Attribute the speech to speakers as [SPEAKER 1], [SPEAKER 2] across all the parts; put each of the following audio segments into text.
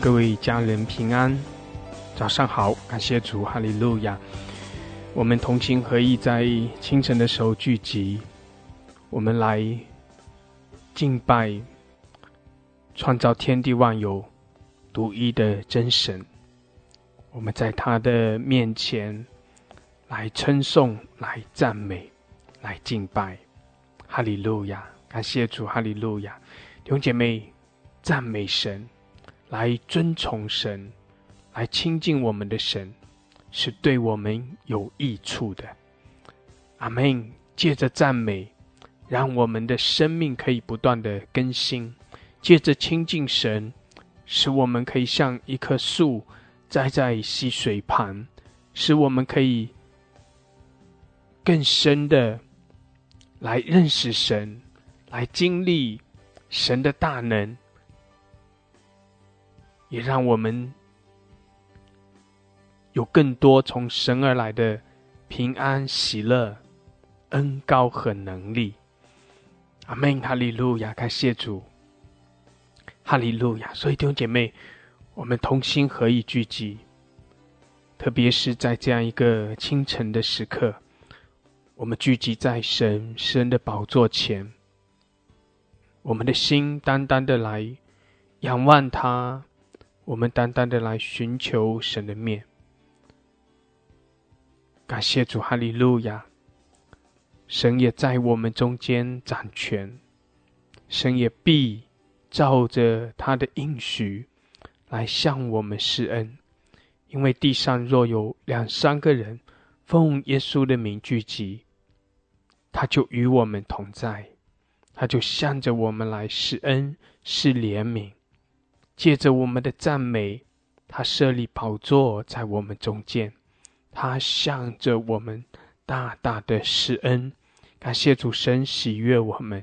[SPEAKER 1] 各位家人平安，早上好，感谢主，哈利路亚！我们同心合意，在清晨的时候聚集，我们来敬拜创造天地万有独一的真神。我们在他的面前来称颂、来赞美、来敬拜，哈利路亚！感谢主，哈利路亚！弟兄姐妹。赞美神，来尊崇神，来亲近我们的神，是对我们有益处的。阿门。借着赞美，让我们的生命可以不断的更新；借着亲近神，使我们可以像一棵树栽在溪水旁，使我们可以更深的来认识神，来经历神的大能。也让我们有更多从神而来的平安、喜乐、恩高和能力。阿门！哈利路亚！感谢主！哈利路亚！所以弟兄姐妹，我们同心合意聚集，特别是在这样一个清晨的时刻，我们聚集在神神的宝座前，我们的心单单的来仰望他。我们单单的来寻求神的面，感谢主，哈利路亚！神也在我们中间掌权，神也必照着他的应许来向我们施恩。因为地上若有两三个人奉耶稣的名聚集，他就与我们同在，他就向着我们来施恩施怜悯。借着我们的赞美，他设立宝座在我们中间，他向着我们大大的施恩。感谢主神喜悦我们，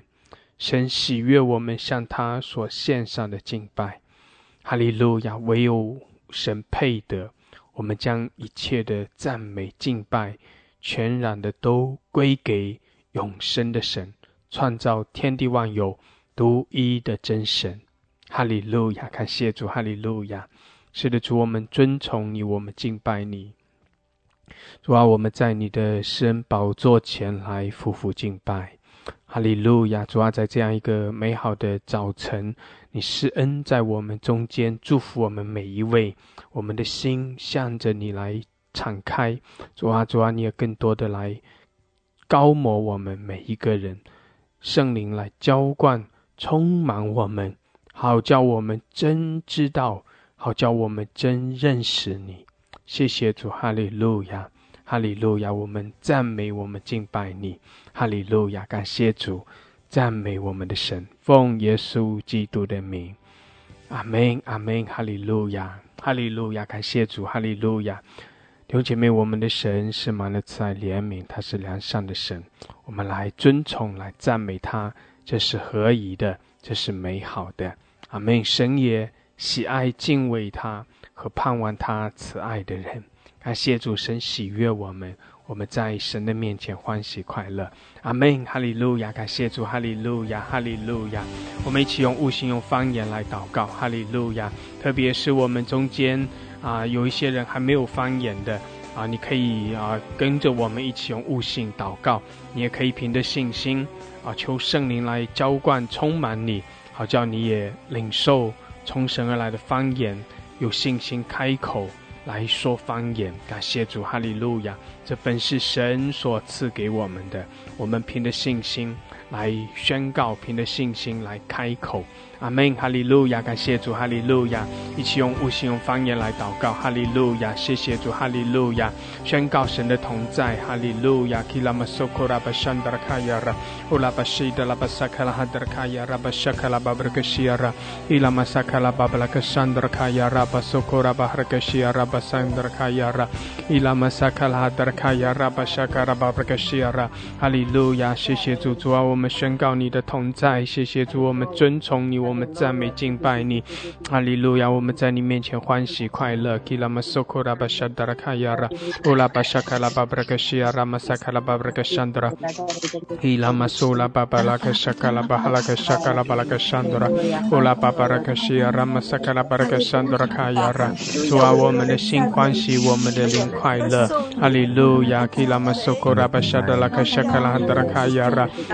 [SPEAKER 1] 神喜悦我们向他所献上的敬拜。哈利路亚！唯有神配得，我们将一切的赞美敬拜，全然的都归给永生的神，创造天地万有独一的真神。哈利路亚，感谢主，哈利路亚。是的，主，我们尊崇你，我们敬拜你。主啊，我们在你的施恩宝座前来匍匐敬拜。哈利路亚，主啊，在这样一个美好的早晨，你施恩在我们中间，祝福我们每一位。我们的心向着你来敞开。主啊，主啊，你也更多的来高摩我们每一个人，圣灵来浇灌，充满我们。好叫我们真知道，好叫我们真认识你。谢谢主，哈利路亚，哈利路亚。我们赞美，我们敬拜你，哈利路亚。感谢主，赞美我们的神，奉耶稣基督的名，阿门，阿门，哈利路亚，哈利路亚。感谢主，哈利路亚。弟兄姐妹，我们的神是满了慈爱怜悯，他是良善的神。我们来尊崇，来赞美他，这是合宜的，这是美好的。阿门！神也喜爱敬畏他和盼望他慈爱的人。感谢主，神喜悦我们，我们在神的面前欢喜快乐。阿门！哈利路亚！感谢主，哈利路亚，哈利路亚！我们一起用悟性、用方言来祷告。哈利路亚！特别是我们中间啊，有一些人还没有方言的啊，你可以啊跟着我们一起用悟性祷告。你也可以凭着信心啊，求圣灵来浇灌、充满你。好叫你也领受从神而来的方言，有信心开口来说方言。感谢主，哈利路亚！这份是神所赐给我们的，我们凭着信心来宣告，凭着信心来开口。阿门，哈利路亚！感谢主，哈利路亚！一起用悟性、用方言来祷告，哈利路亚！谢谢主，哈利路亚！宣告神的同在，哈利路亚！基拉玛苏库拉巴山德拉卡亚拉，乌拉巴西德拉巴萨卡拉哈德卡亚拉巴沙卡拉巴布克西亚拉，伊拉玛萨卡拉巴布拉克山德卡亚拉巴苏库拉巴哈克西亚拉巴山德卡亚拉，伊拉玛萨卡拉哈德卡亚拉巴沙卡拉巴布克西亚拉，哈利路亚！谢谢主，主啊，我我们宣告你的同在。谢谢主，我们尊崇你，我们赞美敬拜你。哈利路亚！我们在你面前欢喜快乐。主啊，我们的心欢喜，我们的灵快乐。哈利路亚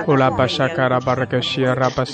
[SPEAKER 1] ！Ula basakara barakashia raba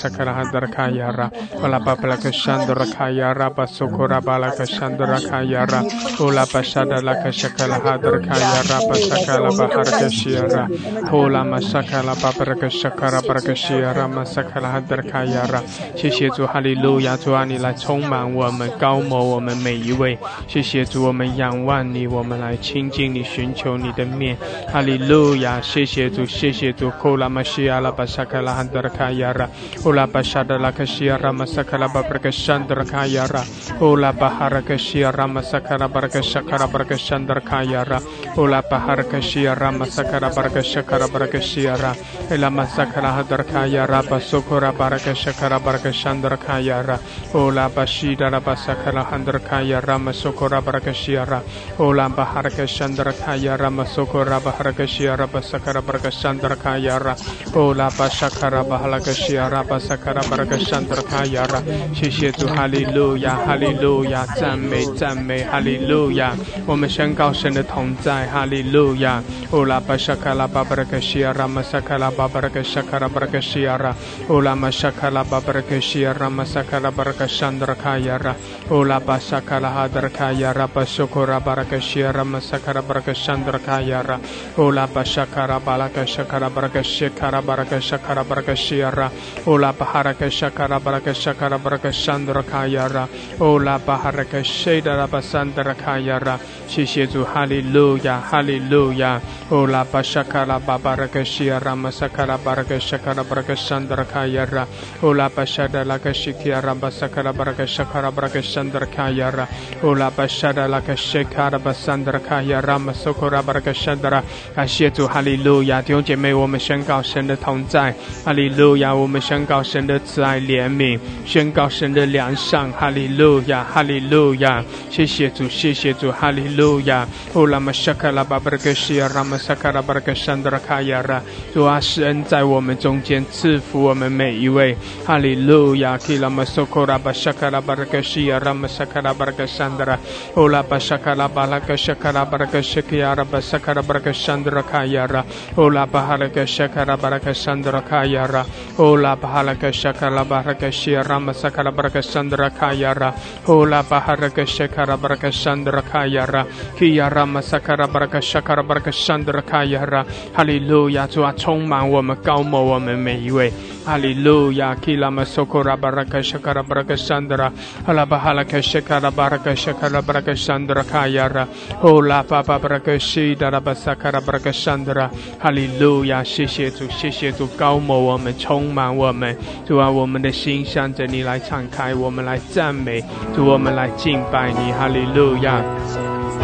[SPEAKER 1] sakara handarakayara. Ula babalakashandra kayara basukura balakashandra kayara. Ula basada lakashakala hadrakayara basakala baharakashiara. Ula masakala babarakashakara barakashiara masakala hadrakayara. 谢谢主，哈利路亚！主啊，你来充满我们，高摩我们每一位。谢谢主，我们仰望你，我们来亲近你，寻求你的面。哈利路亚！谢谢主，谢谢主。Kula mashiya la basakala handra kayara. Ula bashada la kashira ramasakala babrakashandra kayara ola baharakashia ramasakala barakashakara barakashandra kayara ola baharakashia ramasakala barakashakara barakashiara ela masakala hadra kayara basokora barakashakara barakashandra kayara ola bashida rabasakala handra kayara masukura masokora barakashiara ola baharakashandra kayara masukura masokora baharakashiara basakara barakashandra kayara ola bashakara bahalakashiara basakara barakashandra kayara，谢谢主，哈利路亚，哈利路亚，赞美赞美，哈利路亚，我们宣告神的同在，哈利路亚。Ola basakala babarakashia masakala babarakashakara barakashia Ola masakala babarakashia masakala barakashandra kayara. Ola basakala hadra kayara basukura barakashia masakara barakashandra kayara. Ola basakara balakashakara barakashia shakara baraka shakara baraka shiara ola baharaka shakara baraka shakara baraka shandra kayara ola baharaka shedara basandra kayara 谢谢主哈利路亚哈利路亚 ola bashakara babaraka shiara masakara baraka shakara baraka shandra kayara ola bashada laka shikiara basakara baraka shakara baraka shandra kayara ola bashada laka shakara basandra kayara masokora baraka shandra 感谢主哈利路亚弟兄姐妹我们宣告神的同在，哈利路亚！我们宣告神的慈爱怜悯，宣告神的良善，哈利路亚，哈利路亚！谢谢主，谢谢主，哈利路亚！乌拉玛沙卡拉巴布格西亚拉玛萨卡拉巴格山德拉卡亚拉，主啊，施恩在我们中间，赐福我们每一位，哈利路亚！基拉玛苏库拉巴沙卡拉巴格西亚拉玛萨卡拉巴格山德拉，乌拉巴沙卡拉巴拉格沙卡拉巴格西基亚拉巴萨卡拉巴格山德拉卡亚拉，乌拉巴哈拉格沙卡拉巴拉格。Sandra Kayara, Ola Bahalaka Shakala Baraka Shirama Sakala Baraka Sandra Kayara, Ola Baharaka Shakara Baraka Sandra Kayara, Kiyarama Sakara Baraka Shakara Baraka Sandra Kayara, Hallelujah，主啊，充满我们，高摩我们每一位。哈利路亚，Kilama Sokora Baraka Shakara Baraka Sandra, Halabahalaka Shakara Baraka Shakara Baraka Sandra Kayara, Ola Papa Baraka Shidara Basakara Baraka Sandra，哈利路亚，谢谢主，谢谢。主高某我们，充满我们，主啊，我们的心向着你来敞开，我们来赞美，主我们来敬拜你，哈利路亚，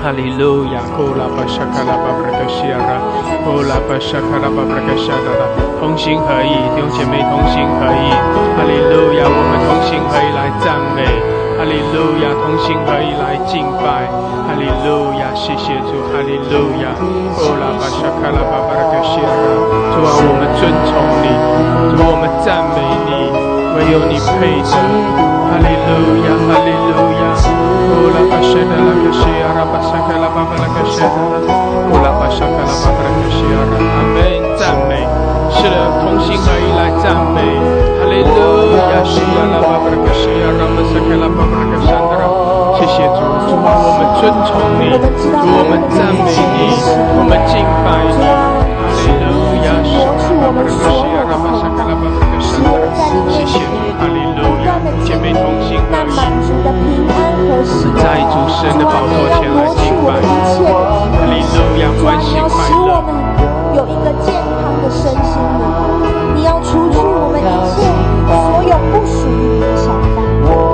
[SPEAKER 1] 哈利路亚，呼啦巴沙卡拉巴布拉克西亚拉，呼啦巴沙卡拉巴布拉克西亚拉，同心合意，弟兄姐妹同心合意，哈利路亚，我们同心合意来赞美，哈利路亚，同心合意来敬拜，哈利路亚，谢谢主，哈利路亚，呼啦巴沙卡拉巴布拉克西亚拉。主啊，我们尊崇你，主我们赞美你，唯有你配得。哈利路亚，哈利路亚。乌拉巴谢达拉克西亚拉巴萨卡拉巴巴拉克谢达拉，乌拉巴萨卡拉巴巴拉克西亚拉，阿门，赞美，是的，同心合一来赞美。哈利路亚，西亚拉巴巴拉克西亚拉巴萨卡拉巴巴拉克谢达拉，谢谢主，主啊，我们尊崇你，主我们赞美你，我们敬拜你。
[SPEAKER 2] 我们所有的爱，只在你面前，不断的祈求，那满足的平安和幸。在主神的宝座前，来除去我们一切的疾病，主要使我们有一个健康的身心灵。你要除去我们一切所有不属于你的想法，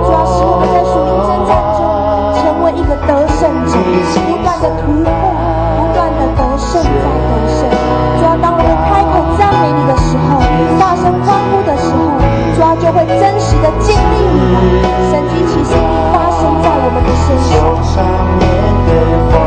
[SPEAKER 2] 主要使我们在属灵征战中成为一个得胜者，不断的突破，不断的得胜再得胜，主要当。坚定
[SPEAKER 3] 你吧，神举起信发生在我们的身上。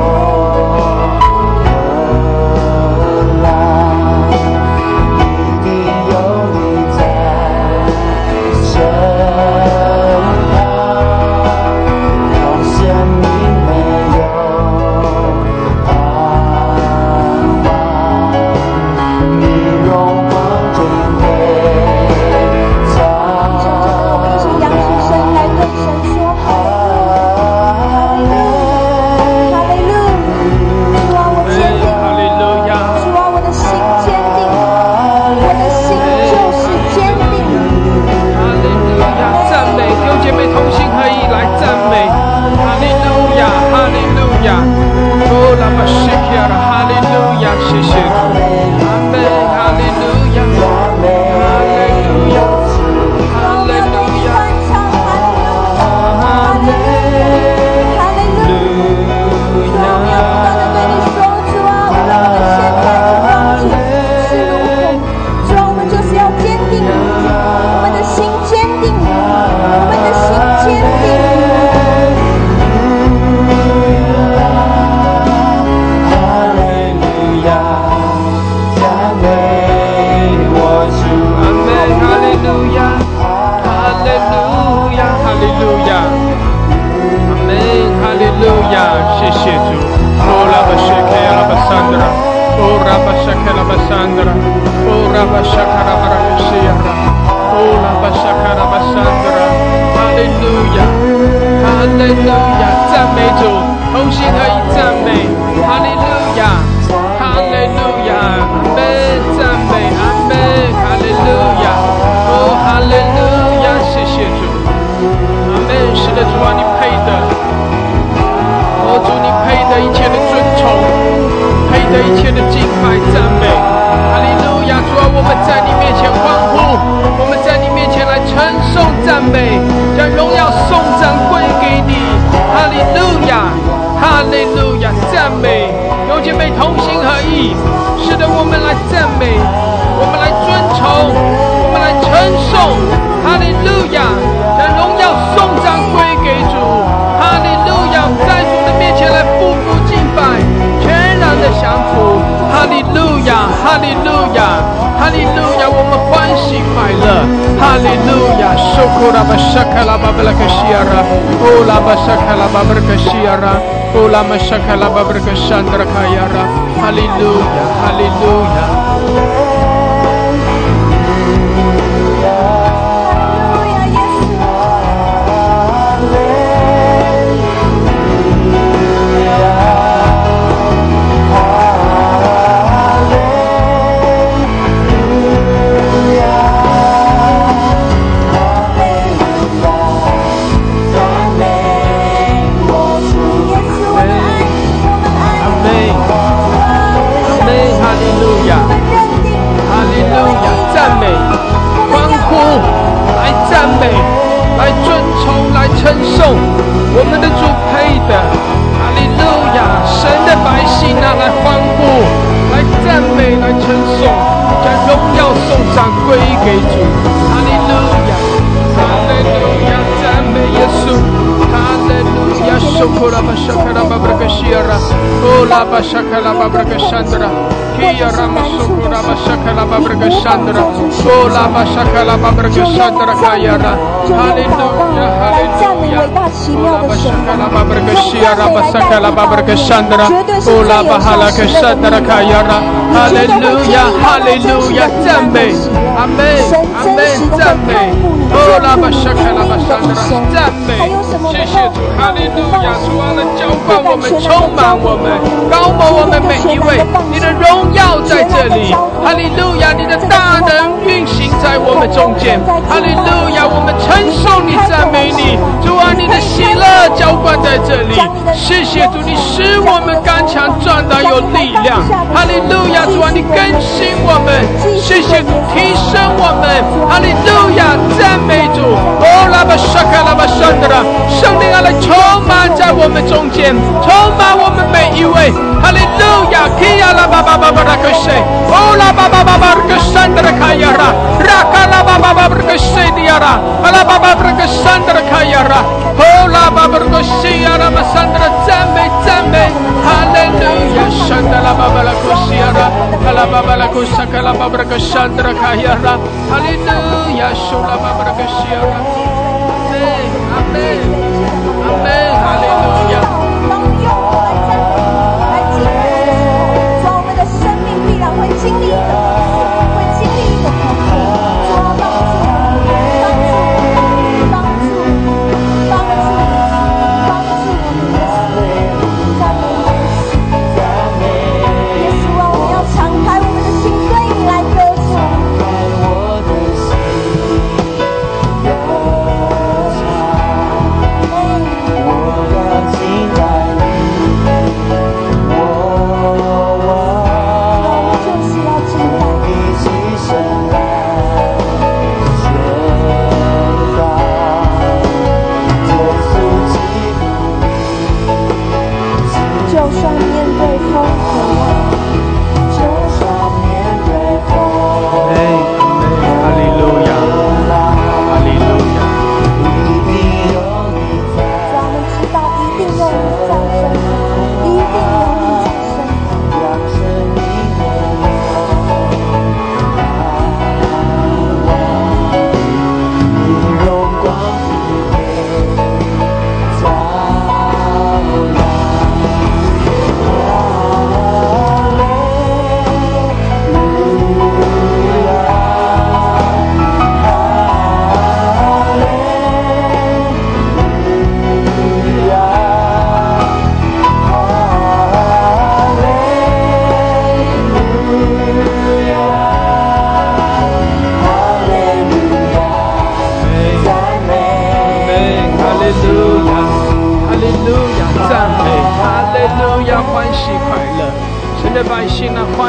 [SPEAKER 3] Ola Bashakala Babrakashira, Ola Bashakala Babrakashandra, Kia
[SPEAKER 2] Ramasukura
[SPEAKER 3] Bashakala Babrakashandra,
[SPEAKER 2] Ola Bashakala Babrakashandra Kayara,
[SPEAKER 3] Hallelujah, Hallelujah,
[SPEAKER 2] Ola Bashakala
[SPEAKER 3] Babrakashira, Basakala
[SPEAKER 2] Babrakashandra, Ola Bahala Kashandra Kayara,
[SPEAKER 3] Hallelujah, Hallelujah, Zambe,
[SPEAKER 2] Amen, Amen, Zambe.
[SPEAKER 3] 哦，拉巴沙卡拉巴沙拉，赞美，谢谢主，哈利路亚，主啊，能浇灌我们，充满我们，高牧我们每一位，你的荣耀在这里，哈利路亚，你的大能运行在我们中间，哈利路亚，我们承受你，赞美你，主啊，你的喜乐浇灌在这里，谢谢主，你使我们刚强壮大有力量，哈利路亚，主啊，你更新我们，谢谢主，提升我们，哈利路亚，赞。主，Allah Basha Allah Basha，圣灵，圣来充满在我们中间，充满我们每一位。Hallelujah. Kia la baba baba rakashe. Oh la baba baba rakashandra khayara. Raka la
[SPEAKER 4] baba baba rakashe diara. La
[SPEAKER 2] baba rakashandra khayara. Oh la baba rakashe yara masandra zambe zambe. Hallelujah. Shanda la baba rakashe yara. La baba
[SPEAKER 3] rakashe kala baba rakashandra khayara. Hallelujah. Shola baba rakashe yara. Amen. Amen. Amen. Hallelujah.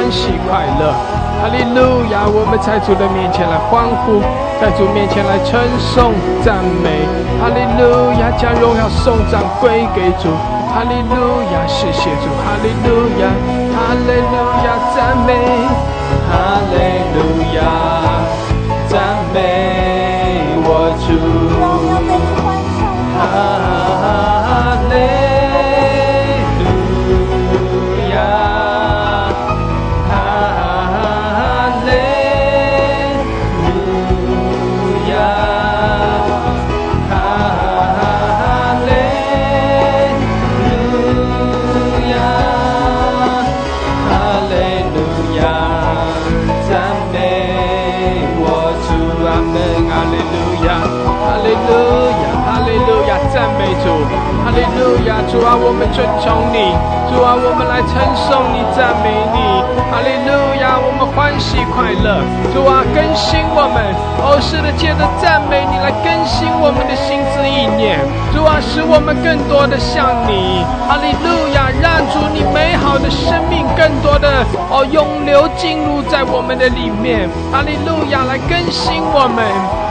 [SPEAKER 3] 欢喜快乐，哈利路亚，我们在主的面前来欢呼，在主面前来称颂赞美，哈利路亚，将荣耀颂赞归给主，哈利路亚，谢谢主，哈利路亚，哈利路亚，赞美，哈利路亚，主，哈利路亚，主啊，我们尊崇你，主啊，我们来称颂你，赞美你，哈利路亚，我们欢喜快乐，主啊，更新我们，哦，是的，借着赞美你来更新我们的心思意念，主啊，使我们更多的像你，哈利路亚，让主你美好的生命更多的哦涌流进入在我们的里面，哈利路亚，来更新我们，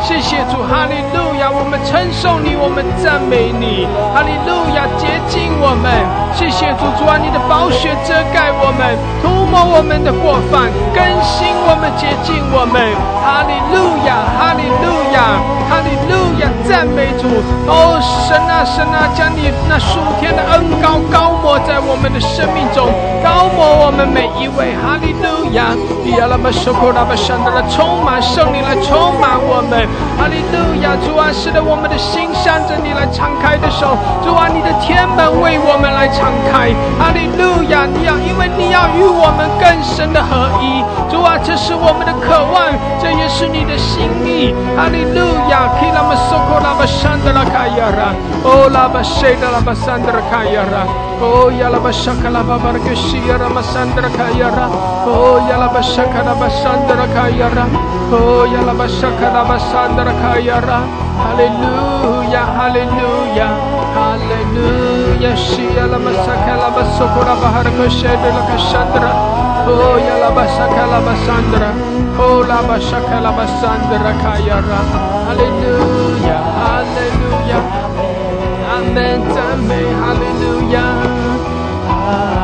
[SPEAKER 3] 谢谢主，哈利路亚，我们称颂你，我们赞美你，哈利路亚，接近我们，谢谢主，主啊，你的宝血遮盖我们，涂抹我们的过犯，更新我们，接近我们，哈利路亚，哈利路亚，哈利路亚，赞美主，哦，神啊，神啊，将你那数天的恩高高抹在我们的生命中，高抹我们每一位，哈利路亚，比亚拉巴收库拉巴山的来充满圣灵来充满我们，哈利路亚，主啊，使得我们的心向着你来敞开的手，主啊，你的天门为我们来敞开，哈利路亚，你要因为你要与我们更深的合一，主啊，这是我们的渴望，这也是你的心意，哈利路亚，基拉玛苏库拉巴山的拉卡亚拉，哦拉巴谁的拉巴山的拉卡亚拉。Oh Yalabashakala Babarkashira Masandra Kayara. Oh yala bashaka la Basandra Kayara. Oh yala bashaka la Basandra Kayara. Hallelujah, hallelujah, hallelujah. Shiala Masakala Basokura dula Kashandra. Oh yala bashaka la Basandra. Oh la bashaka la Basandra Kayara. Hallelujah, hallelujah. Amen, amen, hallelujah.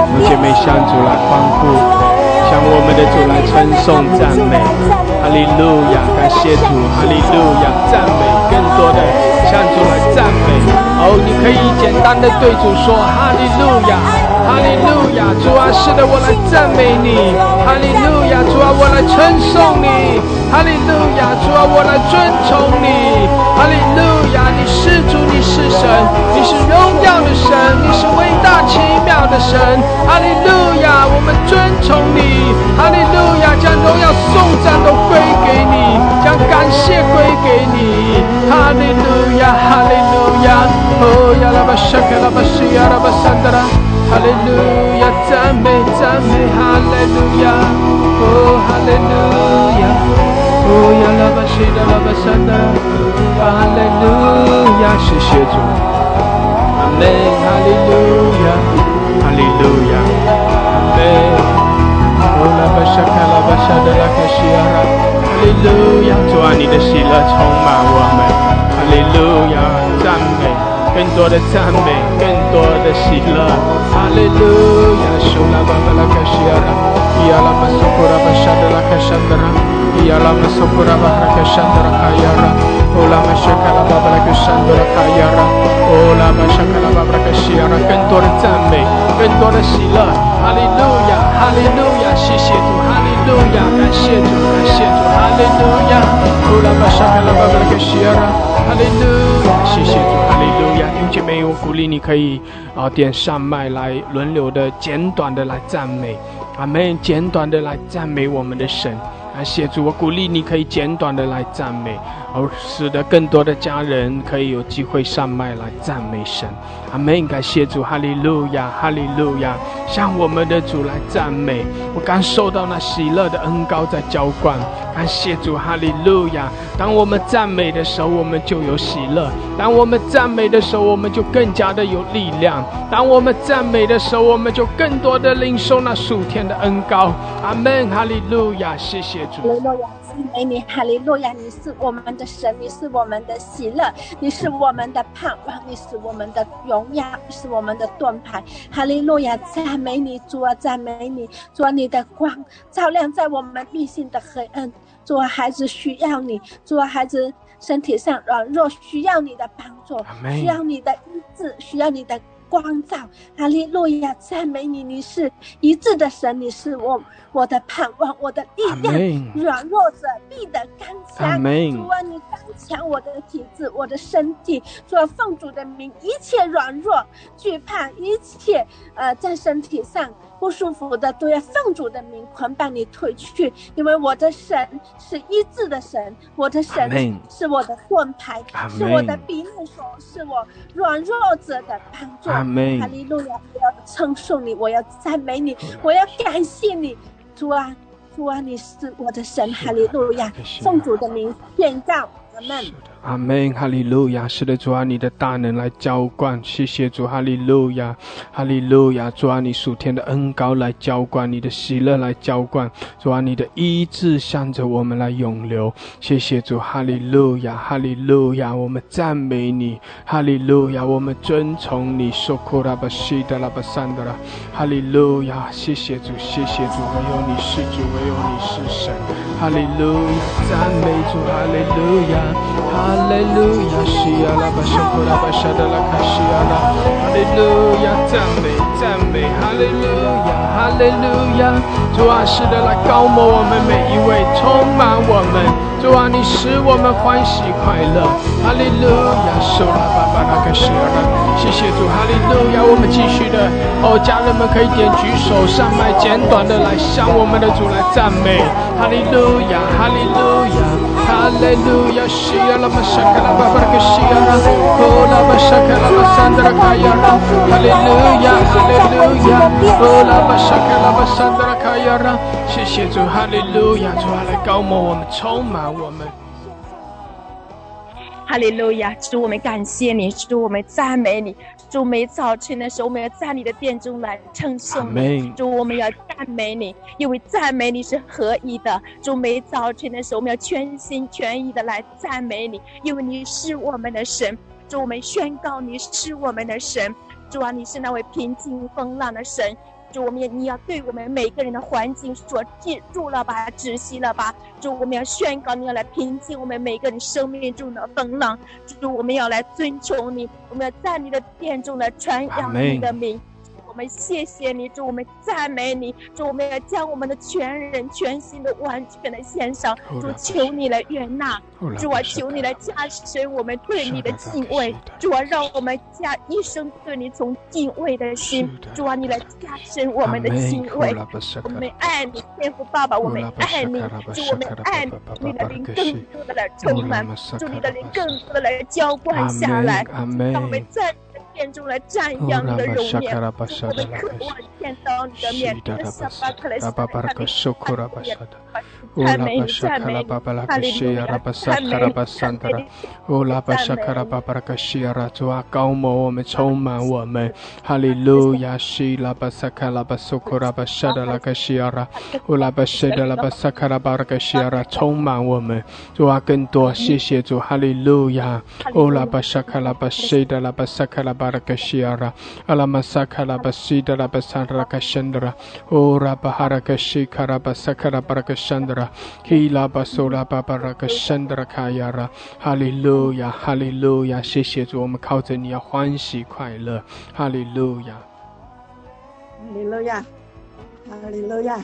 [SPEAKER 3] 弟兄姐妹向主来欢呼，向我们的主来称颂赞美，哈利路亚！感谢主，哈利路亚！赞美更多的向主来赞美。哦，你可以简单的对主说哈利路亚，哈利路亚！主啊，是的，我来赞美你，哈利路亚！主啊，我来称颂你，哈利路亚！主啊，我来尊崇你，哈利路亚！你是主，你是神，你是荣耀的神，你是伟大奇妙的神，哈利路亚！我们尊崇你，哈利路亚！将荣耀颂赞都归给你，将感谢归给你，哈利路亚，哈利路亚！哦呀啦吧沙卡啦吧西呀啦吧山达啦，哈利路亚！赞美赞美，哈利路亚！哦哈利路亚！哦呀啦吧西达啦吧山达啦，哈利路亚！谢谢主，阿门，哈利路亚，哈利路亚，阿门。哦啦吧沙卡啦吧沙达啦卡西呀啦，哈利路亚！主啊，你的喜乐充满我们，哈利路亚！赞美，更多的赞美，更多的喜乐，哈利路亚！苏啦吧吧啦卡西呀啦，呀啦吧苏库啦吧沙达啦卡山达啦，呀啦吧苏库啦吧哈卡山达啦卡呀啦，哦啦吧沙卡啦吧吧啦卡山达啦卡呀啦，哦啦吧沙卡啦吧吧啦卡西呀啦，更多的赞美，更多的喜乐，哈利路亚，哈利路亚！谢谢主，哈利路亚！感谢主，感谢主，哈利路亚！哦啦吧沙卡啦吧吧啦卡西呀啦，哈利路亚！谢谢主，哈利路亚！弟兄姐妹，我鼓励你可以啊点上麦来轮流的简短的来赞美，阿门！简短的来赞美我们的神。感谢主，我鼓励你可以简短的来赞美，而使得更多的家人可以有机会上麦来赞美神。阿门！感谢主，哈利路亚，哈利路亚！向我们的主来赞美，我感受到那喜乐的恩高在浇灌。感谢主，哈利路亚！当我们赞美的时候，我们就有喜乐；当我们赞美的时候，我们就更加的有力量；当我们赞美的时候，我们就更多的领受那属天的恩膏。阿门！哈利路亚！谢谢主。
[SPEAKER 2] 哈利路亚，赞美你，哈利路亚！你是我们的神，你是我们的喜乐，你是我们的盼望，你是我们的荣耀，是我们的盾牌。哈利路亚，赞美你，主啊，赞美你，主啊，你的光照亮在我们内心的黑暗。主啊，孩子需要你，主啊，孩子身体上软弱，需要你的帮助，需要你的医治，需要你的。光照，哈利路亚，赞美你！你是一致的神，你是我我的盼望，我的力量。软弱者必得刚强。主啊，你刚强我的体质，我的身体。主啊，奉主的名，一切软弱、惧怕，一切呃在身体上不舒服的，都要奉主的名捆绑你退去。因为我的神是医治的神，我的神是我的盾牌，是我的避难所，是我软弱者的帮助。哈利路亚！我要称颂你，我要赞美你，我要感谢你，主啊，主啊，你是我的神！哈利路亚！奉主的名宣告，阿门。
[SPEAKER 3] 阿门，哈利路亚！是的，主啊，你的大能来浇灌，谢谢主，哈利路亚，哈利路亚！主啊，你属天的恩膏来浇灌，你的喜乐来浇灌，主啊，你的医治向着我们来涌流，谢谢主，哈利路亚，哈利路亚！我们赞美你，哈利路亚！我们尊崇你，说库拉巴西德拉巴桑德拉，哈利路亚！谢谢主，谢谢主，唯有你是主，唯有你是神，哈利路亚！赞美主，哈利路亚！哈利路亚，西呀拉巴沙库拉巴沙德拉卡西呀拉，哈利路亚，赞美赞美，哈利路亚，哈利路亚，主啊，是的来高摩我们每一位，充满我们，主啊，你使我们欢喜快乐，哈利路亚，苏拉巴巴拉卡西呀拉，谢谢主，哈利路亚，我们继续的，哦，家人们可以点举手上麦，简短的来向我们的主来赞美，哈利路亚，哈利路亚，哈利路亚，西呀拉。Shakala Baba Kashiara, Kola Bashakala Basandra Kayara, Hallelujah, Hallelujah, Kola Bashakala Sandra, Kayara，谢谢主，哈利路亚，主啊来高摩我们，充满我们。
[SPEAKER 5] 哈利路亚，主我们感谢你，主我们赞美你，主每早晨的时候，我们要在你的殿中来称颂你，主我们要赞美你，因为赞美你是合一的。主每早晨的时候，我们要全心全意的来赞美你，因为你是我们的神。主我们宣告你是我们的神，主啊，你是那位平静风浪的神。主，我们也你要对我们每个人的环境说记住了吧，窒息了吧。主，我们要宣告，你要来平静我们每个人生命中的风浪。主，我们要来尊崇你，我们要在你的殿中来传扬你的名。我们谢谢你，主，我们赞美你，主，我们要将我们的全人、全心的、完全的献上。主，求你来悦纳，主啊，求你来加深我们对你的敬畏。主啊，让我们加一生对你从敬畏的心。主啊，你来加深我们的敬畏。我们爱你，天父爸爸，我们爱你。主，我们爱你，你的灵更多的来充满，主你的灵更多的来浇灌下来。让我们在。殿中来瞻仰你的容颜，我们渴望见到你的面。
[SPEAKER 1] Ola bashakala babala kashia rabasakara basandra. Ola bashakara babara kashia ratua kaumo 我们充满我们。哈利路亚，希拉巴萨卡拉巴苏库拉巴沙德拉卡西亚拉，乌拉巴谢德拉巴萨卡拉巴拉卡西亚拉，充满我们。主啊，更多，谢谢主，哈利路亚。乌拉巴沙卡拉巴谢德拉巴萨卡拉巴拉卡西亚拉，阿拉马萨卡拉巴西德拉巴萨拉卡申德拉，乌拉巴哈拉卡西卡拉巴萨卡拉巴拉卡申德拉。希拉巴苏拉巴巴拉克圣德拉卡亚拉，哈利路亚，哈利路亚，谢谢主，我们靠着你要欢喜快乐，哈利路亚，
[SPEAKER 6] 哈利路亚，哈利路亚，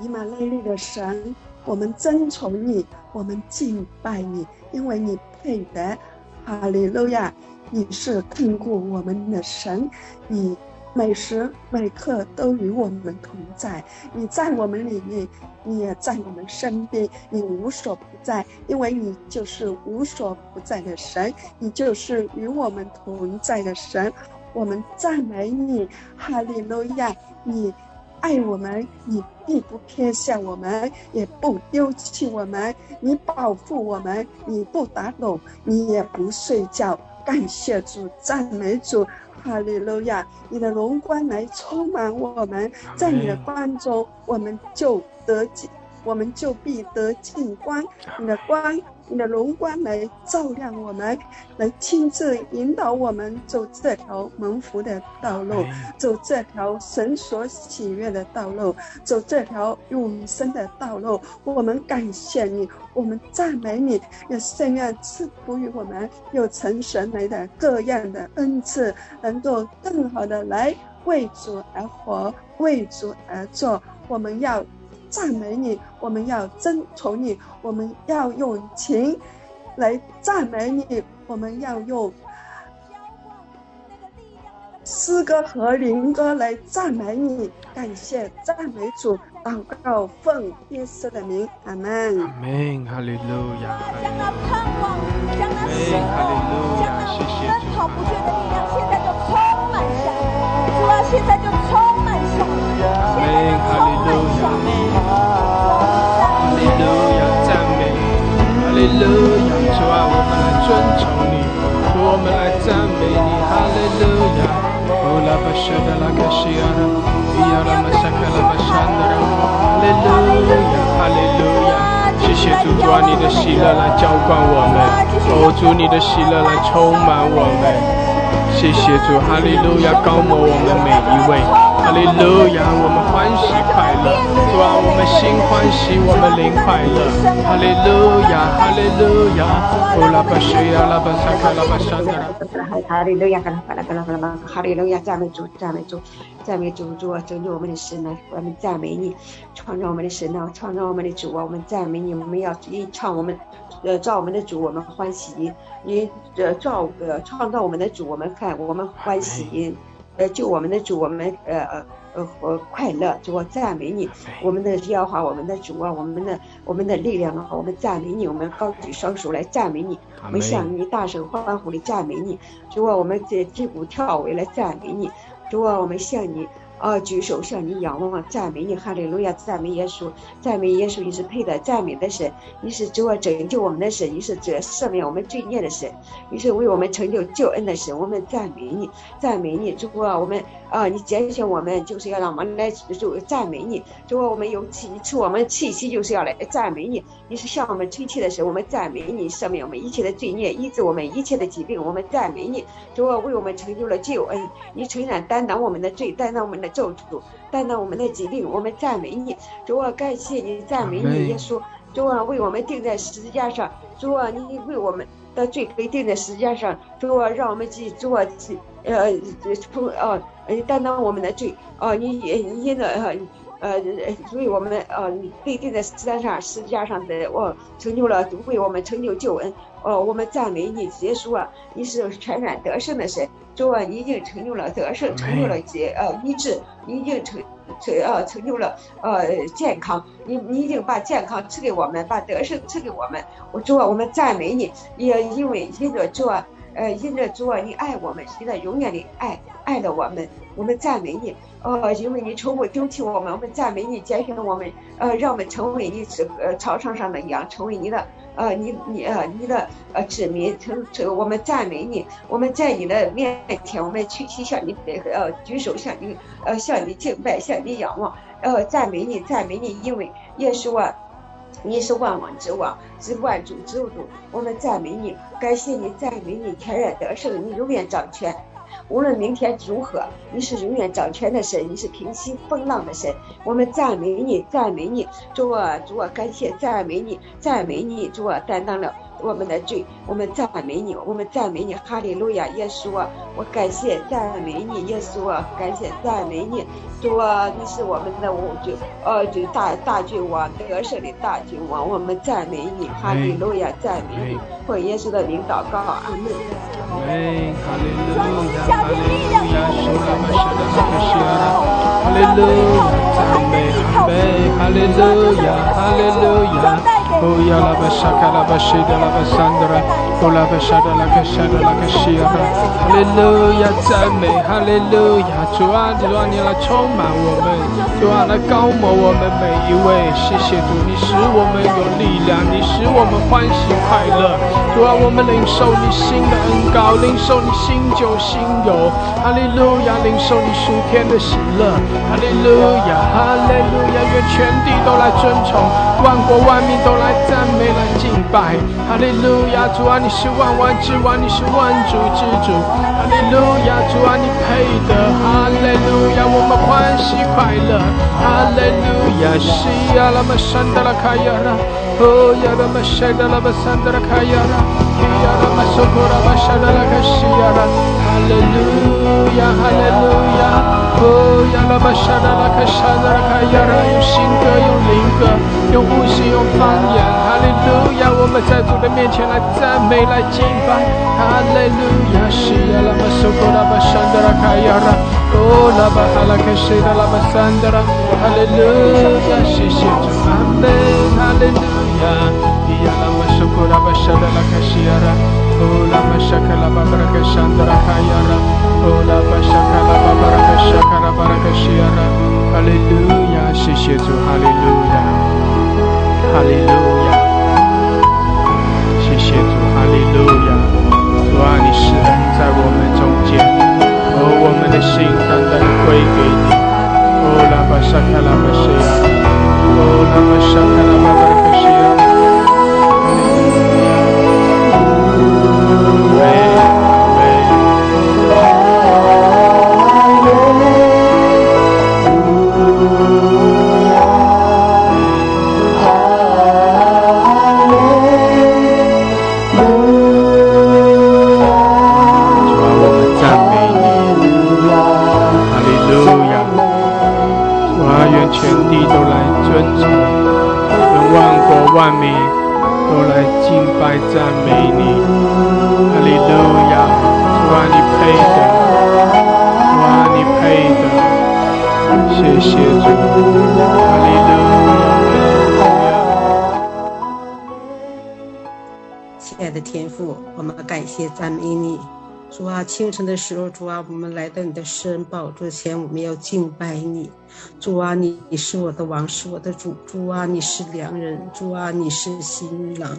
[SPEAKER 6] 以马内利的神，我们尊崇你，我们敬拜你，因为你配得，哈利路亚，你是看顾我们的神，你。每时每刻都与我们同在，你在我们里面，你也在我们身边，你无所不在，因为你就是无所不在的神，你就是与我们同在的神。我们赞美你，哈利路亚！你爱我们，你并不偏向我们，也不丢弃我们，你保护我们，你不打盹，你也不睡觉。感谢主，赞美主。哈利路亚！你的荣光来充满我们，在你的光中，我们就得进，我们就必得进光。你的光。你的荣光来照亮我们，来亲自引导我们走这条蒙福的道路，走这条神所喜悦的道路，走这条永生的道路。我们感谢你，我们赞美你，也深愿赐福于我们，有成神来的各样的恩赐，能够更好的来为主而活，为主而做。我们要。赞美你，我们要尊崇你，我们要用情来赞美你，我们要用诗歌和灵歌来赞美你。感谢赞美主，祷告奉耶稣的名，阿门。
[SPEAKER 1] 阿门，哈利路亚。
[SPEAKER 2] 将那盼望，将那希望，将那奔跑不倦的力量，现在就充满下来。主啊，现在就充满下来，现在就充满下来。
[SPEAKER 1] 哈利路亚，赞美，哈利路亚主啊，我们来尊崇你，我们来赞美你，哈利路亚。哦，拉巴舍的拉克西亚拉，伊亚拉马萨克拉巴山的拉，哈利路亚，哈利路亚。谢谢主，主啊，你的喜乐来浇灌我们，哦，主你的喜乐来充满我们。谢谢主，哈利路亚，高摩我们每一位。哈利路亚，我们欢喜快乐，主啊，我们心欢喜，我们灵快乐。哈利路亚，哈利路亚，乌拉巴西亚拉巴萨卡拉巴山
[SPEAKER 7] 达。哈利路亚，哈利路亚，哈利路亚，哈利路亚，赞美主，赞美主，赞美主，主啊，拯救我们的神啊，我们赞美你，创造我们的神啊，创造我们的主啊，我们赞美你，我们要一唱我们，呃，造我们的主，我们欢喜，你呃造呃创造我们的主，我们看我们欢喜。呃，就我们的主，我们呃呃呃呃快乐，主我赞美你，我们的耶和华，我们的主啊，我们的我们的力量啊，我们赞美你，我们高举双手来赞美你，我们向你大声欢呼的赞美你，主啊，我们在击鼓跳舞来赞美你，主啊，我们向你。啊！举手向你仰望，赞美你，哈利路亚！赞美耶稣，赞美耶稣，你是配得赞美的神，你是主啊拯救我们的神，你是主赦免我们罪孽的神，你是为我们成就救恩的神。我们赞美你，赞美你，主啊！我们啊，你拣选我们就是要让我们来就赞美你。主啊，我们有气，赐我们气息就是要来赞美你。你是向我们吹气的时候，我们赞美你，赦免我们一切的罪孽，医治我们一切的疾病，我们赞美你。主啊，为我们成就了救恩，你承担担当我们的罪，担当我们的咒诅，担当我们的疾病，我们赞美你。主啊，感谢你，赞美你，耶稣。主啊，为我们钉在十字架上。主啊，你为我们的罪被定在十字架上。主啊，让我们去做，呃，从呃，呃担当我们的罪。哦，你你因着呃呃为我们呃被钉在十字架上，十字架上的我成就了为我们成就救恩。哦，我们赞美你，耶稣啊，你是全然得胜的神。主啊，你已经成就了得胜，成就了结呃医治，你已经成。成呃成就了呃健康，你你已经把健康赐给我们，把得胜赐给我们。我主啊，我们赞美你，也因为因着主啊，呃因着主啊，你爱我们，你的永远的爱爱了我们，我们赞美你。呃，因为你从不丢弃我们，我们赞美你，拣选我们，呃，让我们成为你是呃草场上的羊，成为你的。呃，你你呃，你的呃子民，成成我们赞美你，我们在你的面前，我们屈膝向你呃举手向你呃向你敬拜，向你仰望，呃赞美你，赞美你，因为耶稣啊，你是万王之王，是万主之主，我们赞美你，感谢你，赞美你，天然得胜，你永远掌权。无论明天如何，你是永远掌权的神，你是平息风浪的神。我们赞美你，赞美你，主啊，主啊，感谢赞美你，赞美你，主啊，担当了。我们的罪，我们赞美你，我们赞美你，哈利路亚，耶稣啊，我感谢赞美你，耶稣啊，感谢赞美你，主啊，你是我们的王君，呃，就大大君王，得胜的大君王，我们赞美你，哈利路亚，赞美你，奉耶稣的名祷告，阿门。
[SPEAKER 3] 哈利路亚，哈利路亚，哈利路亚，赞美，赞美，哈利路亚，哈利路亚。Oh ya la bashaka la bashida la basandra, oh la bashada la kashada la kashira. Hallelujah，赞美，Hallelujah，主啊，主啊，你来充满我们，主啊，来高摩我们每一位。谢谢主，你使我们有力量，你使我们欢喜快乐。主啊，我们领受你新的恩膏，领受你新酒新油。哈利路亚，领受你属天的喜乐。哈利路亚，哈利路亚，愿全地都来尊崇，万国万民都来。来赞美来敬拜，哈利路亚！主啊，你是万万之王，你是万主之主，哈利路亚！主啊，你配得，哈利路亚！我们欢喜快乐，哈利路亚！西呀拉玛山达拉卡亚拉，哦呀拉玛山达拉玛山达拉卡亚拉，西呀拉玛苏库拉玛山达拉卡西呀拉，哈利路亚哈利路亚！哦呀拉玛山达拉卡山达拉卡亚拉，用新歌，用灵歌，用呼吸，用方言。哈利路亚！我们在主的面前来赞美、来敬拜。哈利路亚！西呀拉玛苏库拉玛山达拉卡亚拉，哦拉巴哈拉卡西达拉玛山达拉，哈利路亚！谢谢主，阿门！哈利路亚！伊呀拉玛苏库拉玛山达拉卡西亚。拉，哦拉玛沙卡拉巴巴拉卡山达拉卡亚。拉，哦拉巴沙卡拉巴巴拉卡沙卡拉巴拉卡西亚。拉，哈都来尊崇，愿万国万民都来敬拜赞美你。哈利路亚，主啊，你配得，主啊，你配得，谢谢主，哈利路亚。亲爱的天父，我们感谢赞美你。主啊。
[SPEAKER 8] 清晨的时候，主啊，我们来到你的施恩宝座前，我们要敬拜你。主啊，你你是我的王，是我的主。主啊，你是良人。主啊，你是新郎。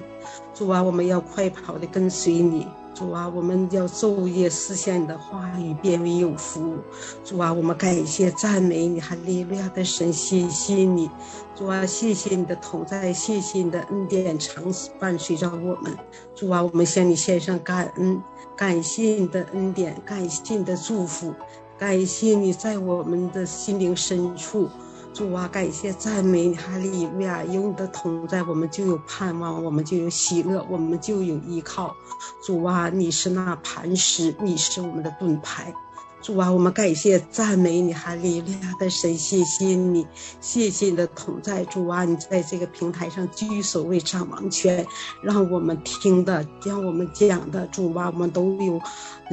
[SPEAKER 8] 主啊，我们要快跑的跟随你。主啊，我们要昼夜思想你的话语，变为有福。主啊，我们感谢赞美你，哈利路亚的神，谢谢你。主啊，谢谢你的同在，谢谢你的恩典常伴随着我们。主啊，我们向你献上感恩，感谢你的恩典，感谢你的祝福，感谢你在我们的心灵深处。主啊，感谢赞美你，哈利路亚！有你的同在，我们就有盼望，我们就有喜乐，我们就有依靠。主啊，你是那磐石，你是我们的盾牌。主啊，我们感谢赞美你，哈利路亚的神，谢谢你，谢谢你的同在。主啊，你在这个平台上居首位掌王权，让我们听的，让我们讲的，主啊，我们都有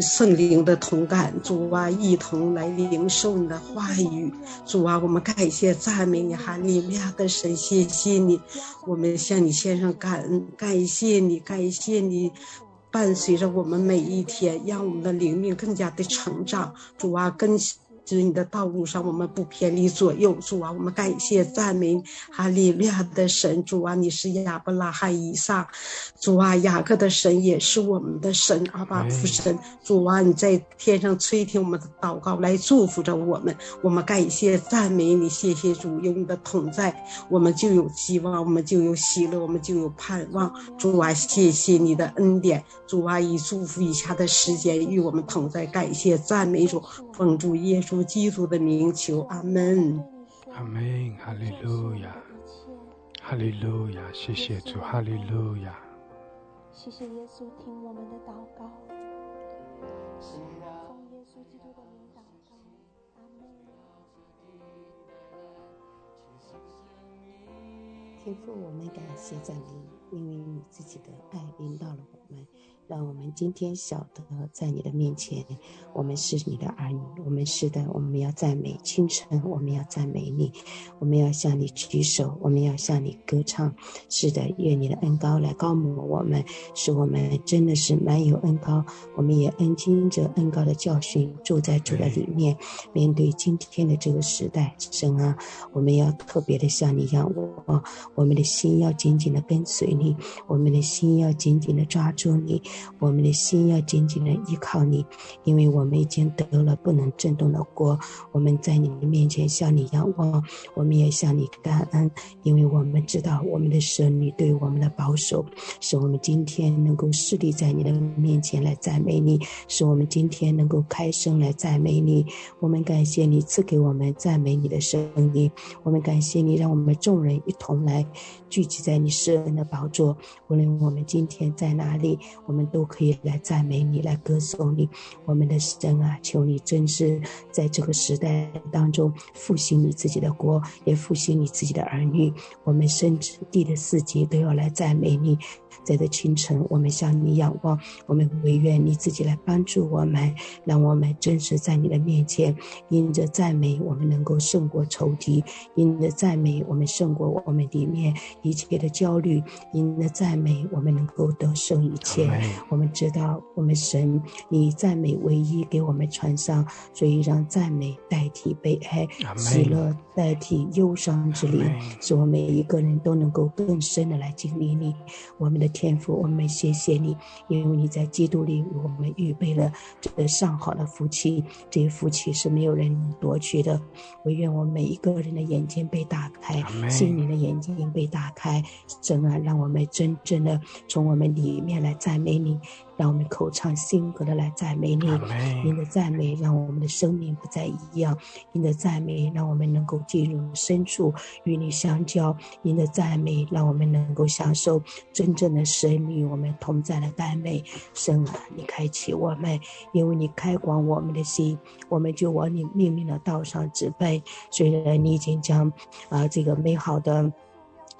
[SPEAKER 8] 圣灵的同感。主啊，一同来领受你的话语。主啊，我们感谢赞美你，哈利路亚的神，谢谢你，我们向你献上感恩，感谢你，感谢你。伴随着我们每一天，让我们的灵命更加的成长。主啊，更。指你的道路上，我们不偏离左右。主啊，我们感谢赞美哈利路亚的神。主啊，你是亚伯拉罕以上，主啊，雅各的神也是我们的神。阿爸父神，主啊，你在天上垂听我们的祷告，来祝福着我们。我们感谢赞美你，谢谢主，有你的同在，我们就有希望，我们就有喜乐，我们就有盼望。主啊，谢谢你的恩典。主啊，以祝福以下的时间与我们同在，感谢赞美主，奉主耶稣。基督的名求，阿门，
[SPEAKER 1] 阿门，哈利路亚，哈利路亚，谢谢主，哈利路亚，
[SPEAKER 2] 谢谢耶稣听我们的祷告，奉耶稣基督的名祷告，阿门。
[SPEAKER 9] 天父，我们感谢赞美你，因为你自己的爱领导了。让我们今天晓得，在你的面前，我们是你的儿女。我们是的，我们要赞美清晨，我们要赞美你，我们要向你举手，我们要向你歌唱。是的，愿你的恩高来高抹我们，使我们真的是满有恩高。我们也恩经着恩高的教训，住在主的里面。面对今天的这个时代，神啊，我们要特别的向你仰望，我们的心要紧紧的跟随你，我们的心要紧紧的抓住你。我们的心要紧紧的依靠你，因为我们已经得了不能震动的国。我们在你的面前向你仰望，我们也向你感恩，因为我们知道我们的神你对我们的保守，使我们今天能够势立在你的面前来赞美你，使我们今天能够开声来赞美你。我们感谢你赐给我们赞美你的声音，我们感谢你让我们众人一同来聚集在你圣恩的宝座。无论我们今天在哪里，我们。都可以来赞美你，来歌颂你，我们的神啊！求你真是在这个时代当中复兴你自己的国，也复兴你自己的儿女。我们甚至地的四极都要来赞美你。在这清晨，我们向你仰望，我们唯愿你自己来帮助我们，让我们真实在你的面前，因着赞美，我们能够胜过仇敌；因着赞美，我们胜过我们里面一切的焦虑；因着赞美，我们能够得胜一切。我们知道，我们神以赞美唯一给我们穿上，所以让赞美代替悲哀，喜乐代替忧伤之灵，使我们每一个人都能够更深的来经历你。我们的天赋，我们谢谢你，因为你在基督里为我们预备了这个上好的福气，这些福气是没有人能夺取的。唯愿我们每一个人的眼睛被打开，心灵的眼睛被打开，神啊，让我们真正的从我们里面来赞美你。让我们口唱心歌的来赞美你，您的赞美让我们的生命不再一样，您的赞美让我们能够进入深处与你相交，您的赞美让我们能够享受真正的神与我们同在的赞美。神啊，你开启我们，因为你开广我们的心，我们就往你命令的道上直奔。虽然你已经将啊这个美好的。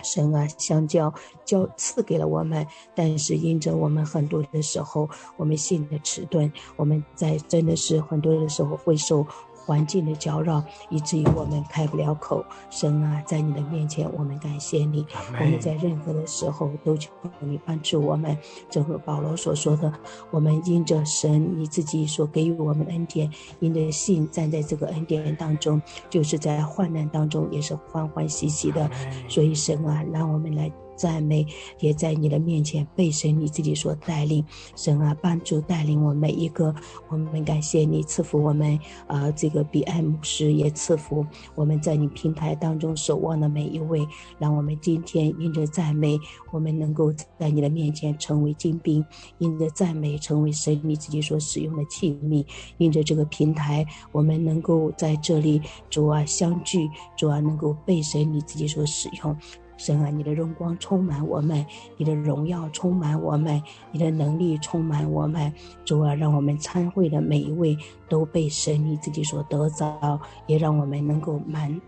[SPEAKER 9] 神啊，相交交赐给了我们，但是因着我们很多的时候，我们心的迟钝，我们在真的是很多的时候会受。环境的搅扰，以至于我们开不了口。神啊，在你的面前，我们感谢你。我们在任何的时候都求你帮助我们。正如保罗所说的，我们因着神你自己所给予我们的恩典，因着信站在这个恩典当中，就是在患难当中也是欢欢喜喜的。所以神啊，让我们来。赞美，也在你的面前被神你自己所带领。神啊，帮助带领我每一个，我们感谢你赐福我们啊，这个比爱牧师也赐福我们在你平台当中守望的每一位，让我们今天因着赞美，我们能够在你的面前成为精兵，因着赞美成为神你自己所使用的器皿，因着这个平台，我们能够在这里主啊相聚，主啊能够被神你自己所使用。神啊，你的荣光充满我们，你的荣耀充满我们，你的能力充满我们。主啊，让我们参会的每一位都被神你自己所得着，也让我们能够满。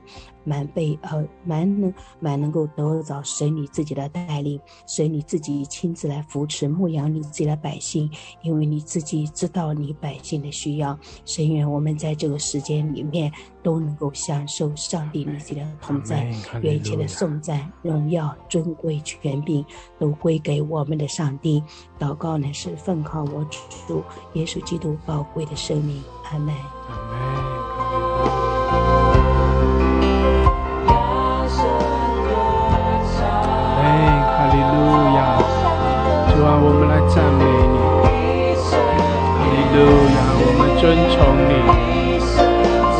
[SPEAKER 9] 满被呃满能满能够得着神你自己的带领，神你自己亲自来扶持牧养你自己的百姓，因为你自己知道你百姓的需要。神愿我们在这个时间里面都能够享受上帝你自己的同在，愿一切的颂赞、荣耀、尊贵、权柄都归给我们的上帝。祷告呢是奉靠我主耶稣基督宝贵的生命，阿门。
[SPEAKER 3] 哈哈利路亚，主啊，我们来赞美你。哈利路亚，我们尊崇你，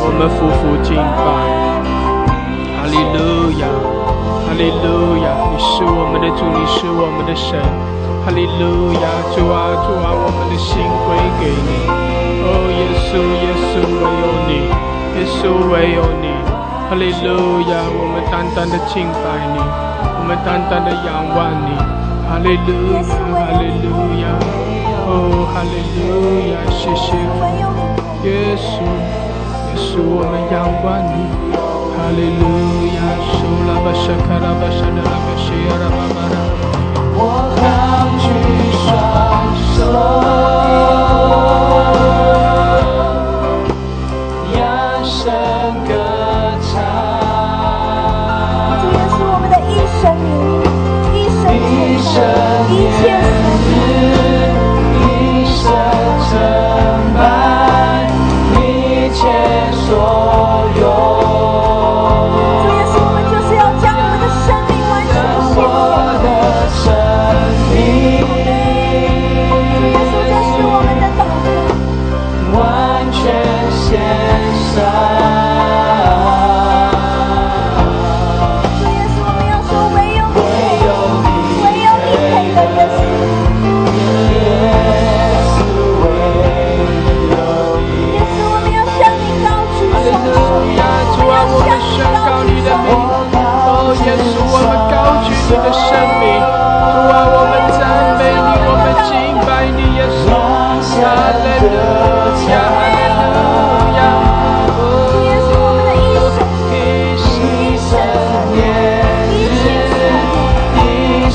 [SPEAKER 3] 我们夫妇敬拜。哈利路亚，哈利路亚，你是我们的主，你是我们的神。哈利路亚，主啊，主啊，我们的心归给你。哦，耶稣，耶稣，唯有你，耶稣，唯有你。哈利路亚，我们单单的敬拜你。我们单单的仰望你，哈利路亚，哈利路亚，哦，哈利路亚，谢谢。耶稣，耶稣，我们仰望你，哈利路亚，苏拉巴沙卡拉巴沙的拉巴西亚拉巴巴拉，
[SPEAKER 2] 我高举双手，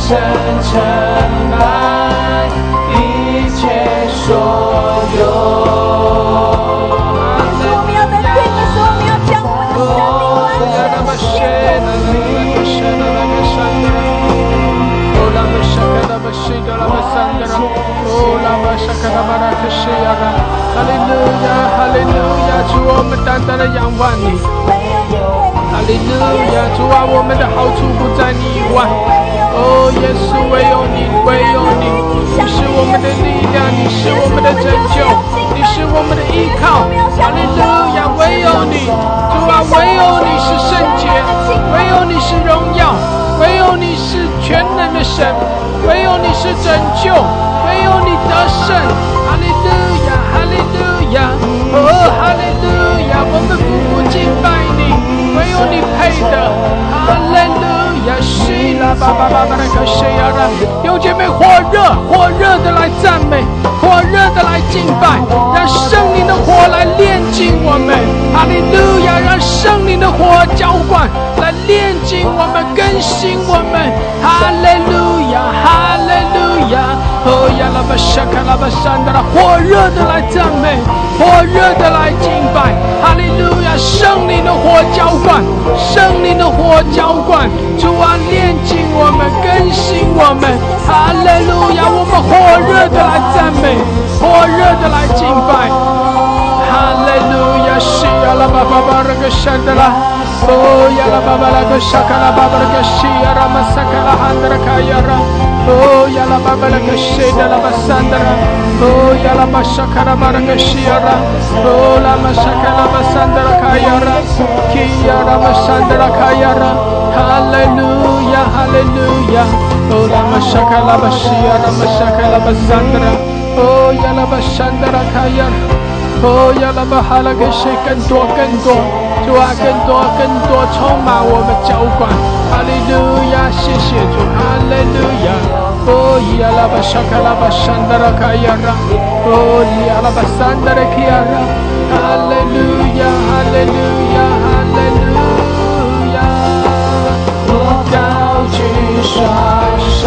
[SPEAKER 2] 一生成败，一切所有。
[SPEAKER 10] 我们要在这个时候，我们要将我们的生命完全献上。
[SPEAKER 3] 哈利路亚，哈利路亚，主我们单单的仰望你。哈利路亚，主啊，我们的好处不在你以外。哦，耶稣，唯有你，唯有你，你是我们的力量，你是我们的拯救，你是我们的依靠。哈利路亚，唯有你，主啊，唯有你是圣洁，唯有你是荣耀，唯有你是全能的神，唯有你是拯救，唯有你得胜。哈利路亚。哈利路亚，哦，哈利路亚，我们不不敬拜你，唯有你配的。哈利路亚，希拉巴巴巴巴的可谁呀的？有姐妹火热火热的来赞美，火热的来敬拜，让圣灵的火来炼净我们。哈利路亚，让圣灵的火浇灌，来炼净我们，更新我们。哈利路亚，哈亚。哦呀，拉巴沙卡拉巴山的啦，火热的来赞美，火热的来敬拜，哈利路亚！圣灵的火浇灌，圣灵的火浇灌，主啊，炼净我们，更新我们，哈利路亚！我们火热的来赞美，火热的来敬拜，哈利路亚！是啊。la baba baraka shandala. Oh ya la baba la kashaka la baba la kashia masaka la handra kayara. Oh ya la baba la kashida la basandra. Oh ya la bashaka la baraka shiara. Oh la masaka la basandra kayara. Kia la basandra kayara. Hallelujah, hallelujah. Oh la masaka la bashia la masaka la basandra. Oh ya la basandra kayara. 哦，亚拉巴哈拉给谁更多更多，主啊，更多更多充满我们教官，哈利路亚，谢谢主，哈利路亚。哦，亚拉巴沙卡拉巴山达拉卡亚拉，哦，亚拉巴山达拉卡亚拉，哈利路亚，哈利路亚，哈利路亚。我高举双手，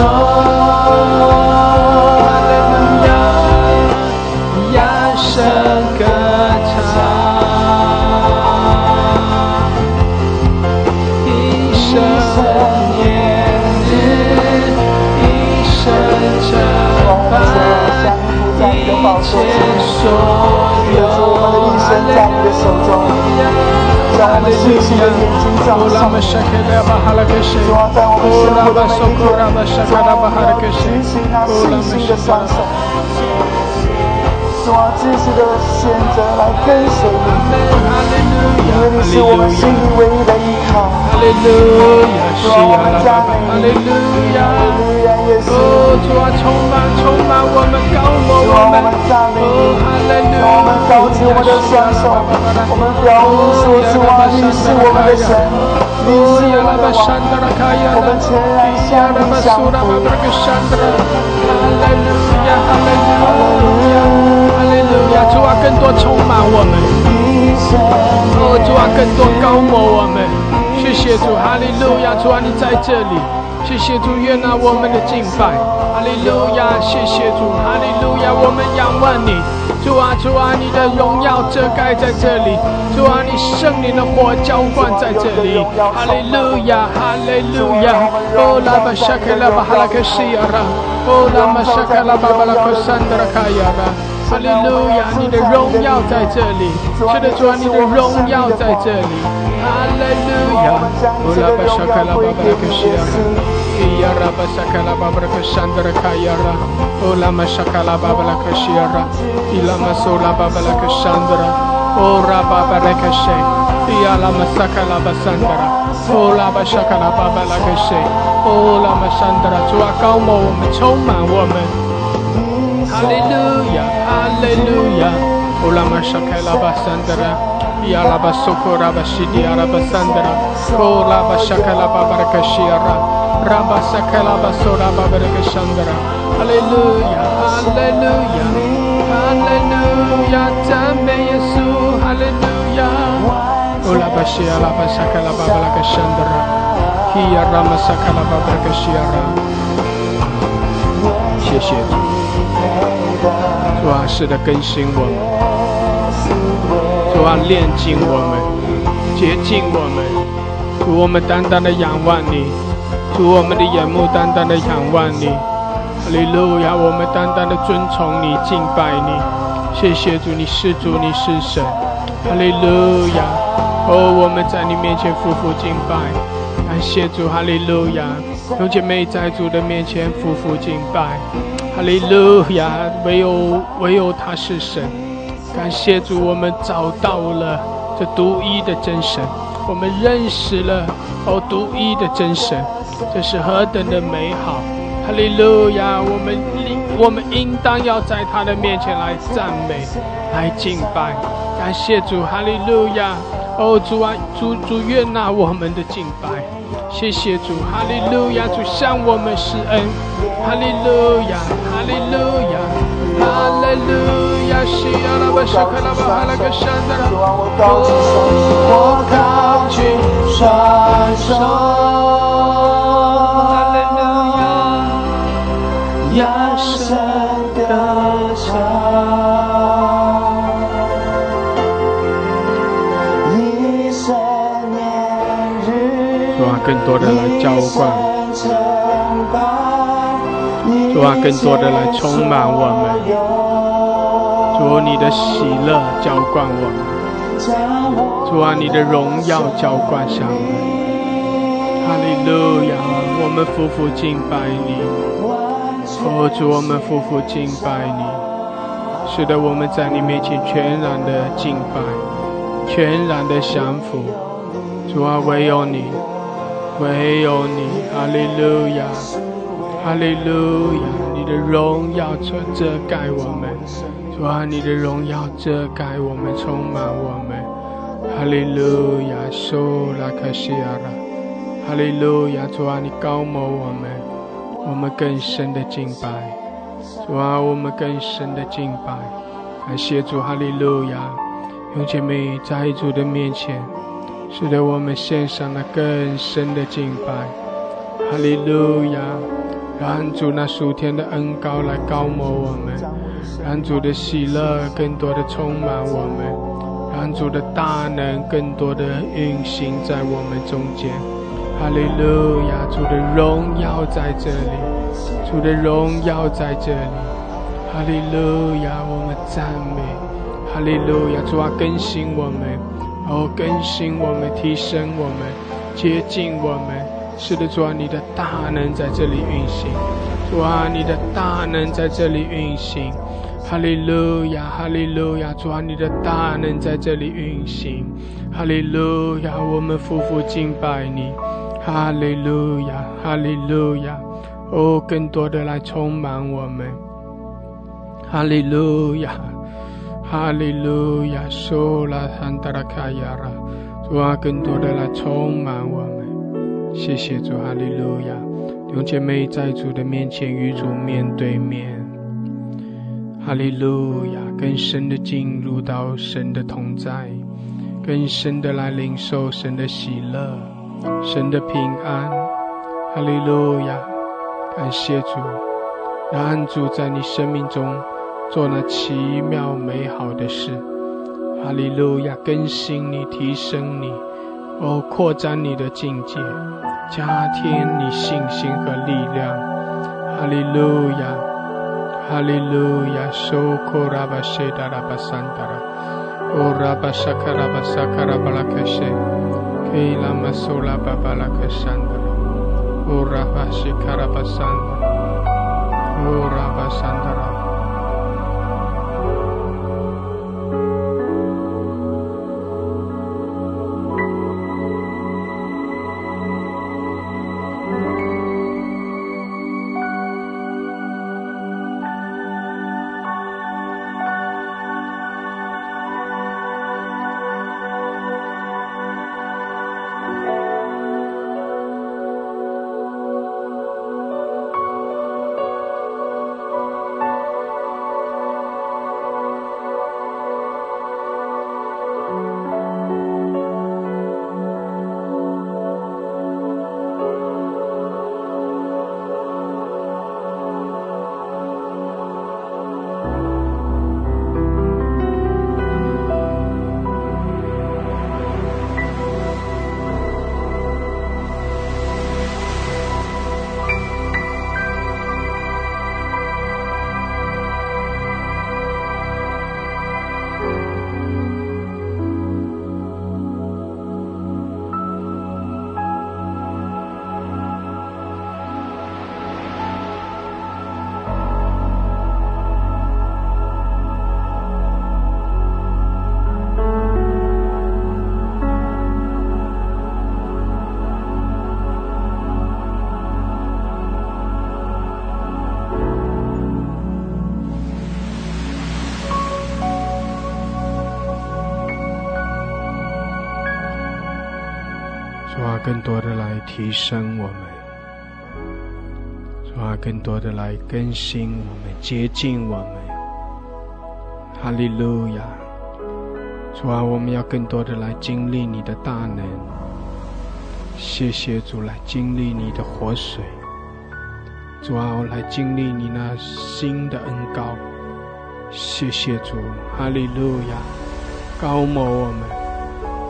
[SPEAKER 11] 切所有，我们的一生在你的手中，让我们信心的眼睛照上。主啊，在我们生活的每一天，主啊，我们要举起那信心的双手。主啊，继续的选择来跟随你，因为你是我们心里唯一的依靠。主啊，我们赞美你。
[SPEAKER 3] 哦，主啊，充满充满我们高我们，
[SPEAKER 11] 我们赞美你，我们高举我们的双手，我们表明说主啊，你是我们的神，你是我们的王，我们全然向你降服。
[SPEAKER 3] 哈利路亚，哈利路亚，哈利路亚，主啊，更多充满我们，哦，主啊，更多高摩我们，谢谢主，哈利路亚，主啊，你在这里。谢谢主，愿那我们的敬拜，哈利路亚！谢谢主，哈利路亚！我们仰望你，主啊，主啊，你的荣耀遮盖在这里，主啊，你圣灵的火浇灌在这里，哈利路亚，哈利路亚！哦，拉巴沙克拉巴哈拉克西亚，哦，拉巴沙克拉巴巴拉克山德拉卡亚拉，哈利路亚！你的荣耀在这里，是的，主啊，你的荣耀在这里，哈利路亚！哦，拉巴沙克拉巴巴拉克西亚拉。Iya raba sakala babra kashandra kayara. Ola mashakala babla kashira. Ila masola babla kashandra. O raba barakashe. Iya la masakala basandra. Ola bashakala babla kashe. Ola masandra. 主啊，高摩我们，充满我们。哈利路亚，哈利路亚。Ola mashakala basandra. Yala basokora bashidi arabasandra. Kola bashakala babarakashira. Rabba Sakala Basura Babaraka Shandara. Hallelujah, Hallelujah, Hallelujah, Tame Yesu, Hallelujah. Ola Bashia La Basakala Babaraka Shandara. 谢谢主，主啊，是的更新我们，主啊，炼净我们，洁净我们，主，我们单单的仰望你。主，我们的眼目单单的仰望你，哈利路亚！我们单单的尊崇你、敬拜你。谢谢主，你是主，你是神，哈利路亚！哦，我们在你面前匍匐敬拜，感谢主，哈利路亚！有姐妹在主的面前匍匐敬拜，哈利路亚！唯有唯有他是神，感谢主，我们找到了这独一的真神，我们认识了哦，独一的真神。这是何等的美好！哈利路亚！我们应我们应当要在他的面前来赞美、来敬拜，感谢主！哈利路亚！哦，主啊，主主悦纳我们的敬拜，谢谢主！哈利路亚！主向我们施恩，哈利路亚！哈利路亚！哈利路亚！西亚拉巴沙卡拉巴哈拉格山达拉，我高举双手。多的来浇灌，主啊，更多的来充满我们，主你的喜乐浇灌我们，
[SPEAKER 1] 主啊，你的荣耀浇灌下来。哈利路亚，我们夫妇敬拜你。哦，主，我们夫妇敬拜你。使得我们在你面前全然的敬拜，全然的降服。主啊，唯有你，唯有你。哈利路亚，哈利路亚，你的荣耀遮遮盖我们。主啊，你的荣耀遮盖我们，充满我们。哈利路亚，苏拉克西亚拉，哈利路亚，主啊，你高摩我们，我们更深的敬拜。主啊，我们更深的敬拜。感谢主，哈利路亚。用姐妹在主的面前，使得我们献上了更深的敬拜。哈利路亚，让主那属天的恩高来高摩我们。让主的喜乐更多的充满我们，让主的大能更多的运行在我们中间。哈利路亚，主的荣耀在这里，主的荣耀在这里。哈利路亚，我们赞美。哈利路亚，主啊，更新我们，哦，更新我们，提升我们，接近我们。是的，主啊，你的大能在这里运行。主啊，你的大能在这里运行。哈利路亚，哈利路亚，主啊，你的大能在这里运行。哈利路亚，我们夫妇敬拜你。哈利路亚，哈利路亚，哦，更多的来充满我们。哈利路亚，哈利路亚，苏拉汉达拉卡亚拉，主啊，更多的来充满我们。谢谢主，哈利路亚，弟姐妹在主的面前与主面对面。哈利路亚，更深的进入到神的同在，更深的来领受神的喜乐、神的平安。哈利路亚，感谢主，让主在你生命中做了奇妙美好的事。哈利路亚更新你提升你。哦扩展你的境界加添你信心和力量。哈利路亚哈利路亚拉巴达拉巴桑达拉。哦拉巴沙卡拉巴沙卡
[SPEAKER 3] 拉巴拉克克拉玛苏拉巴巴拉克达拉。哦拉巴西卡拉巴拉。巴达拉。
[SPEAKER 1] 更多的来提升我们，主啊，更多的来更新我们，接近我们。哈利路亚！主啊，我们要更多的来经历你的大能。谢谢主，来经历你的活水。主啊，我来经历你那新的恩膏。谢谢主，哈利路亚！高某我们，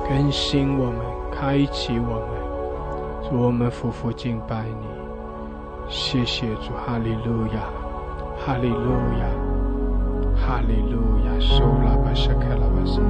[SPEAKER 1] 更新我们，开启我们。我们夫妇敬拜你，谢谢主，哈利路亚，哈利路亚，哈利路亚，收拉巴沙卡拉巴沙。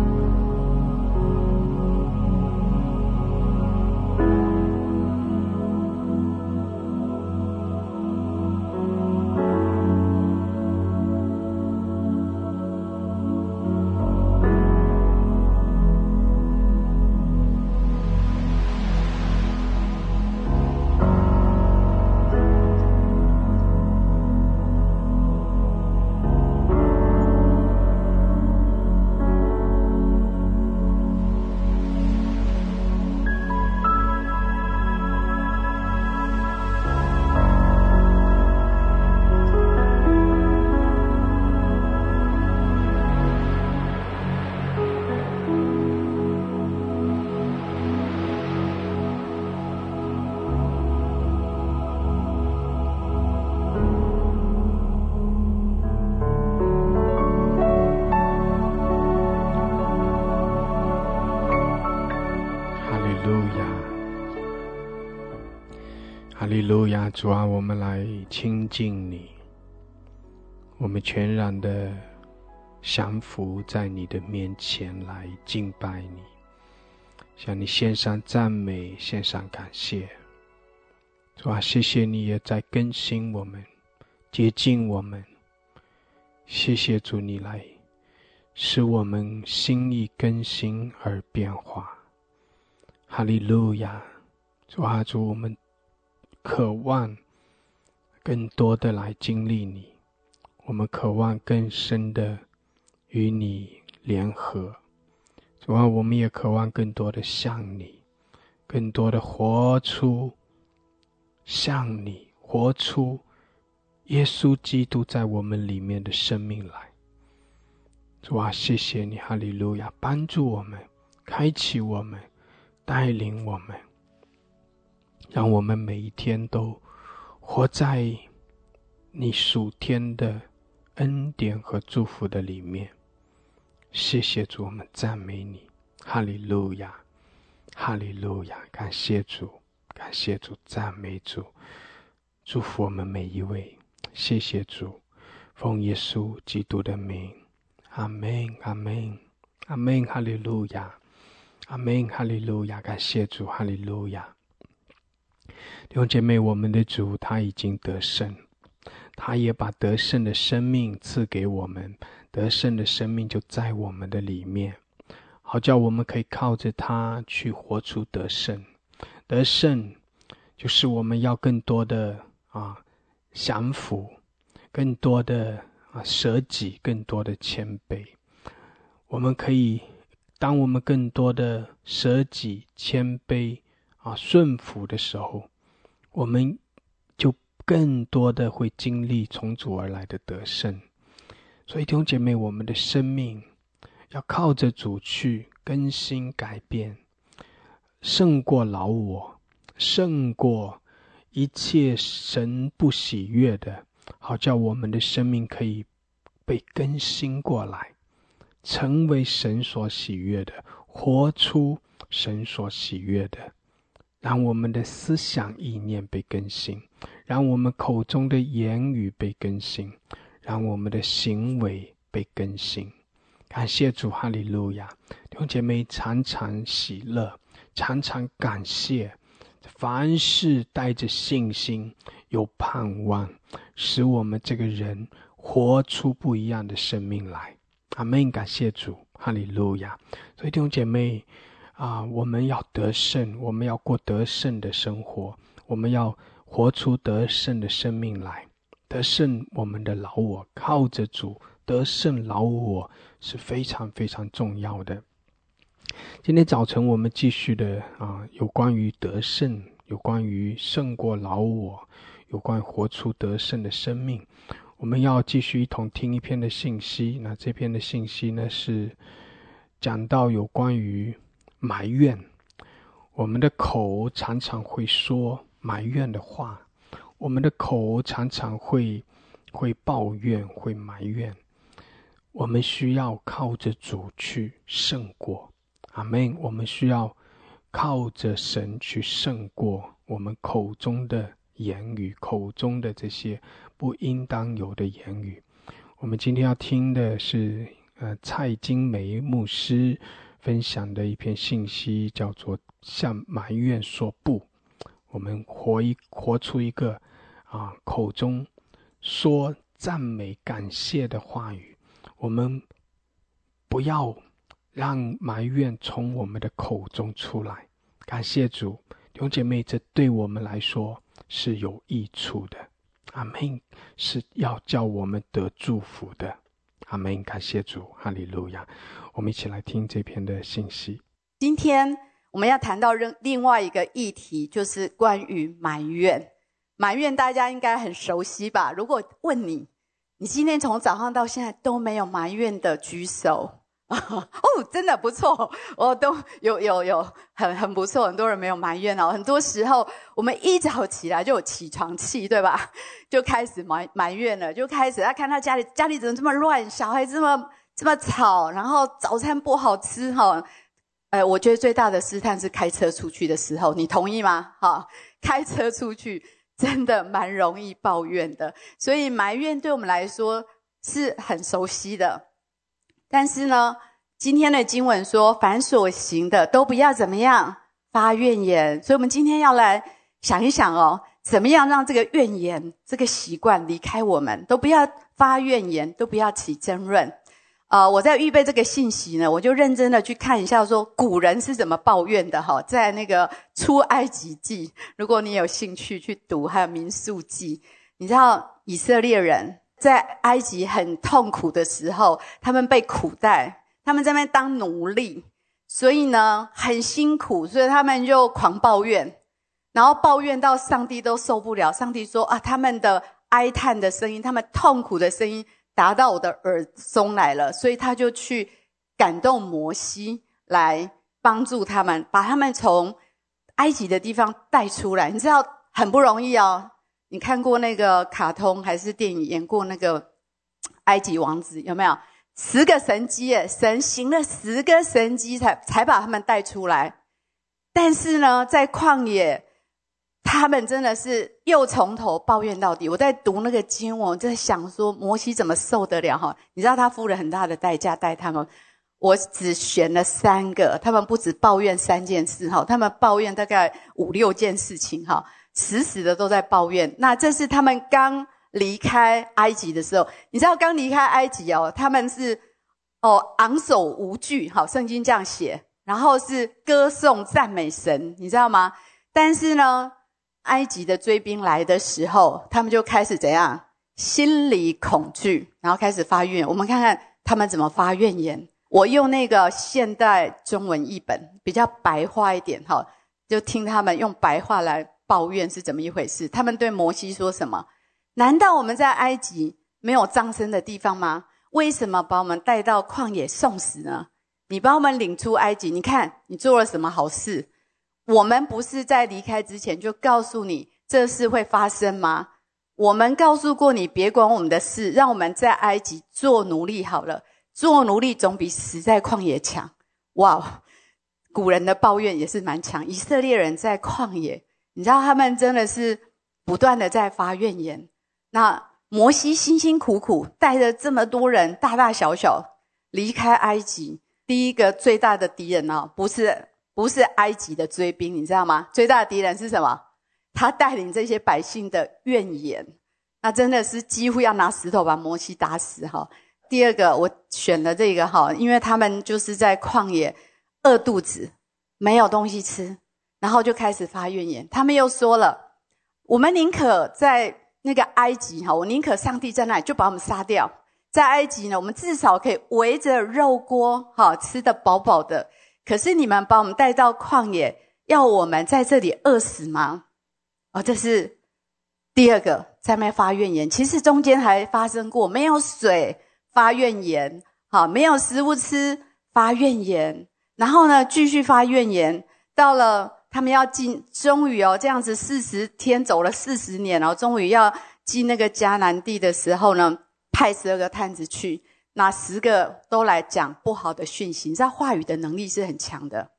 [SPEAKER 1] 主啊，我们来亲近你，我们全然的降服在你的面前来敬拜你，向你献上赞美，献上感谢。主啊，谢谢你也在更新我们，接近我们。谢谢主，你来使我们心意更新而变化。哈利路亚，主啊，主我们。渴望更多的来经历你，我们渴望更深的与你联合。主啊，我们也渴望更多的像你，更多的活出像你，活出耶稣基督在我们里面的生命来。主啊，谢谢你，哈利路亚，帮助我们，开启我们，带领我们。让我们每一天都活在你属天的恩典和祝福的里面。谢谢主，我们赞美你，哈利路亚，哈利路亚！感谢主，感谢主，赞美主，祝福我们每一位。谢谢主，奉耶稣基督的名，阿门，阿门，阿门，哈利路亚，阿门，哈利路亚！感谢主，哈利路亚。弟兄姐妹，我们的主他已经得胜，他也把得胜的生命赐给我们，得胜的生命就在我们的里面，好叫我们可以靠着他去活出得胜。得胜就是我们要更多的啊降服，更多的啊舍己，更多的谦卑。我们可以，当我们更多的舍己、谦卑啊顺服的时候。我们就更多的会经历从主而来的得胜，所以弟兄姐妹，我们的生命要靠着主去更新改变，胜过老我，胜过一切神不喜悦的，好叫我们的生命可以被更新过来，成为神所喜悦的，活出神所喜悦的。让我们的思想意念被更新，让我们口中的言语被更新，让我们的行为被更新。感谢主，哈利路亚！弟兄姐妹，常常喜乐，常常感谢，凡事带着信心，有盼望，使我们这个人活出不一样的生命来。阿门！感谢主，哈利路亚！所以弟兄姐妹。啊，我们要得胜，我们要过得胜的生活，我们要活出得胜的生命来，得胜我们的老我，靠着主得胜老我是非常非常重要的。今天早晨我们继续的啊，有关于得胜，有关于胜过老我，有关于活出得胜的生命，我们要继续一同听一篇的信息。那这篇的信息呢，是讲到有关于。埋怨，我们的口常常会说埋怨的话，我们的口常常会会抱怨，会埋怨。我们需要靠着主去胜过，阿门。我们需要靠着神去胜过我们口中的言语，口中的这些不应当有的言语。我们今天要听的是，呃，蔡金梅牧师。分享的一篇信息叫做“向埋怨说不”。我们活一活出一个啊，口中说赞美、感谢的话语。我们不要让埋怨从我们的口中出来。感谢主，弟兄姐妹，这对我们来说是有益处的。阿门，是要叫我们得祝福的。阿门，感谢主，哈利路亚。我们一起来听这篇的信息。
[SPEAKER 12] 今天我们要谈到另另外一个议题，就是关于埋怨。埋怨大家应该很熟悉吧？如果问你，你今天从早上到现在都没有埋怨的，举手。哦，真的不错，我都有有有很很不错，很多人没有埋怨哦。很多时候我们一早起来就有起床气，对吧？就开始埋埋怨了，就开始他看他家里家里怎么这么乱，小孩这么。这么吵，然后早餐不好吃哈，哎，我觉得最大的试探是开车出去的时候，你同意吗？哈，开车出去真的蛮容易抱怨的，所以埋怨对我们来说是很熟悉的。但是呢，今天的经文说，凡所行的都不要怎么样发怨言。所以，我们今天要来想一想哦，怎么样让这个怨言这个习惯离开我们，都不要发怨言，都不要起争论。呃，我在预备这个信息呢，我就认真的去看一下，说古人是怎么抱怨的哈。在那个出埃及记，如果你有兴趣去读，还有民数记，你知道以色列人。在埃及很痛苦的时候，他们被苦待，他们在那边当奴隶，所以呢很辛苦，所以他们就狂抱怨，然后抱怨到上帝都受不了。上帝说：“啊，他们的哀叹的声音，他们痛苦的声音达到我的耳中来了。”所以他就去感动摩西来帮助他们，把他们从埃及的地方带出来。你知道很不容易哦。你看过那个卡通还是电影演过那个埃及王子有没有？十个神机，神行了十个神机才才把他们带出来。但是呢，在旷野，他们真的是又从头抱怨到底。我在读那个经文，在想说摩西怎么受得了哈？你知道他付了很大的代价带他们，我只选了三个，他们不止抱怨三件事哈，他们抱怨大概五六件事情哈。死死的都在抱怨。那这是他们刚离开埃及的时候，你知道刚离开埃及哦，他们是哦昂首无惧，好，圣经这样写，然后是歌颂赞美神，你知道吗？但是呢，埃及的追兵来的时候，他们就开始怎样？心里恐惧，然后开始发怨。我们看看他们怎么发怨言。我用那个现代中文译本，比较白话一点，哈，就听他们用白话来。抱怨是怎么一回事？他们对摩西说什么？难道我们在埃及没有葬身的地方吗？为什么把我们带到旷野送死呢？你把我们领出埃及，你看你做了什么好事？我们不是在离开之前就告诉你这事会发生吗？我们告诉过你，别管我们的事，让我们在埃及做奴隶好了。做奴隶总比死在旷野强。哇，古人的抱怨也是蛮强。以色列人在旷野。你知道他们真的是不断的在发怨言。那摩西辛辛苦苦带着这么多人，大大小小离开埃及，第一个最大的敌人呢，不是不是埃及的追兵，你知道吗？最大的敌人是什么？他带领这些百姓的怨言，那真的是几乎要拿石头把摩西打死哈。第二个，我选了这个哈，因为他们就是在旷野饿肚子，没有东西吃。然后就开始发怨言，他们又说了：“我们宁可在那个埃及哈，我宁可上帝在那里就把我们杀掉。在埃及呢，我们至少可以围着肉锅哈，吃得饱饱的。可是你们把我们带到旷野，要我们在这里饿死吗？哦，这是第二个在那发怨言。其实中间还发生过没有水发怨言，好没有食物吃发怨言，然后呢继续发怨言，到了。他们要进，终于哦，这样子四十天走了四十年哦，终于要进那个迦南地的时候呢，派十二个探子去，那十个都来讲不好的讯息。你知道话语的能力是很强的，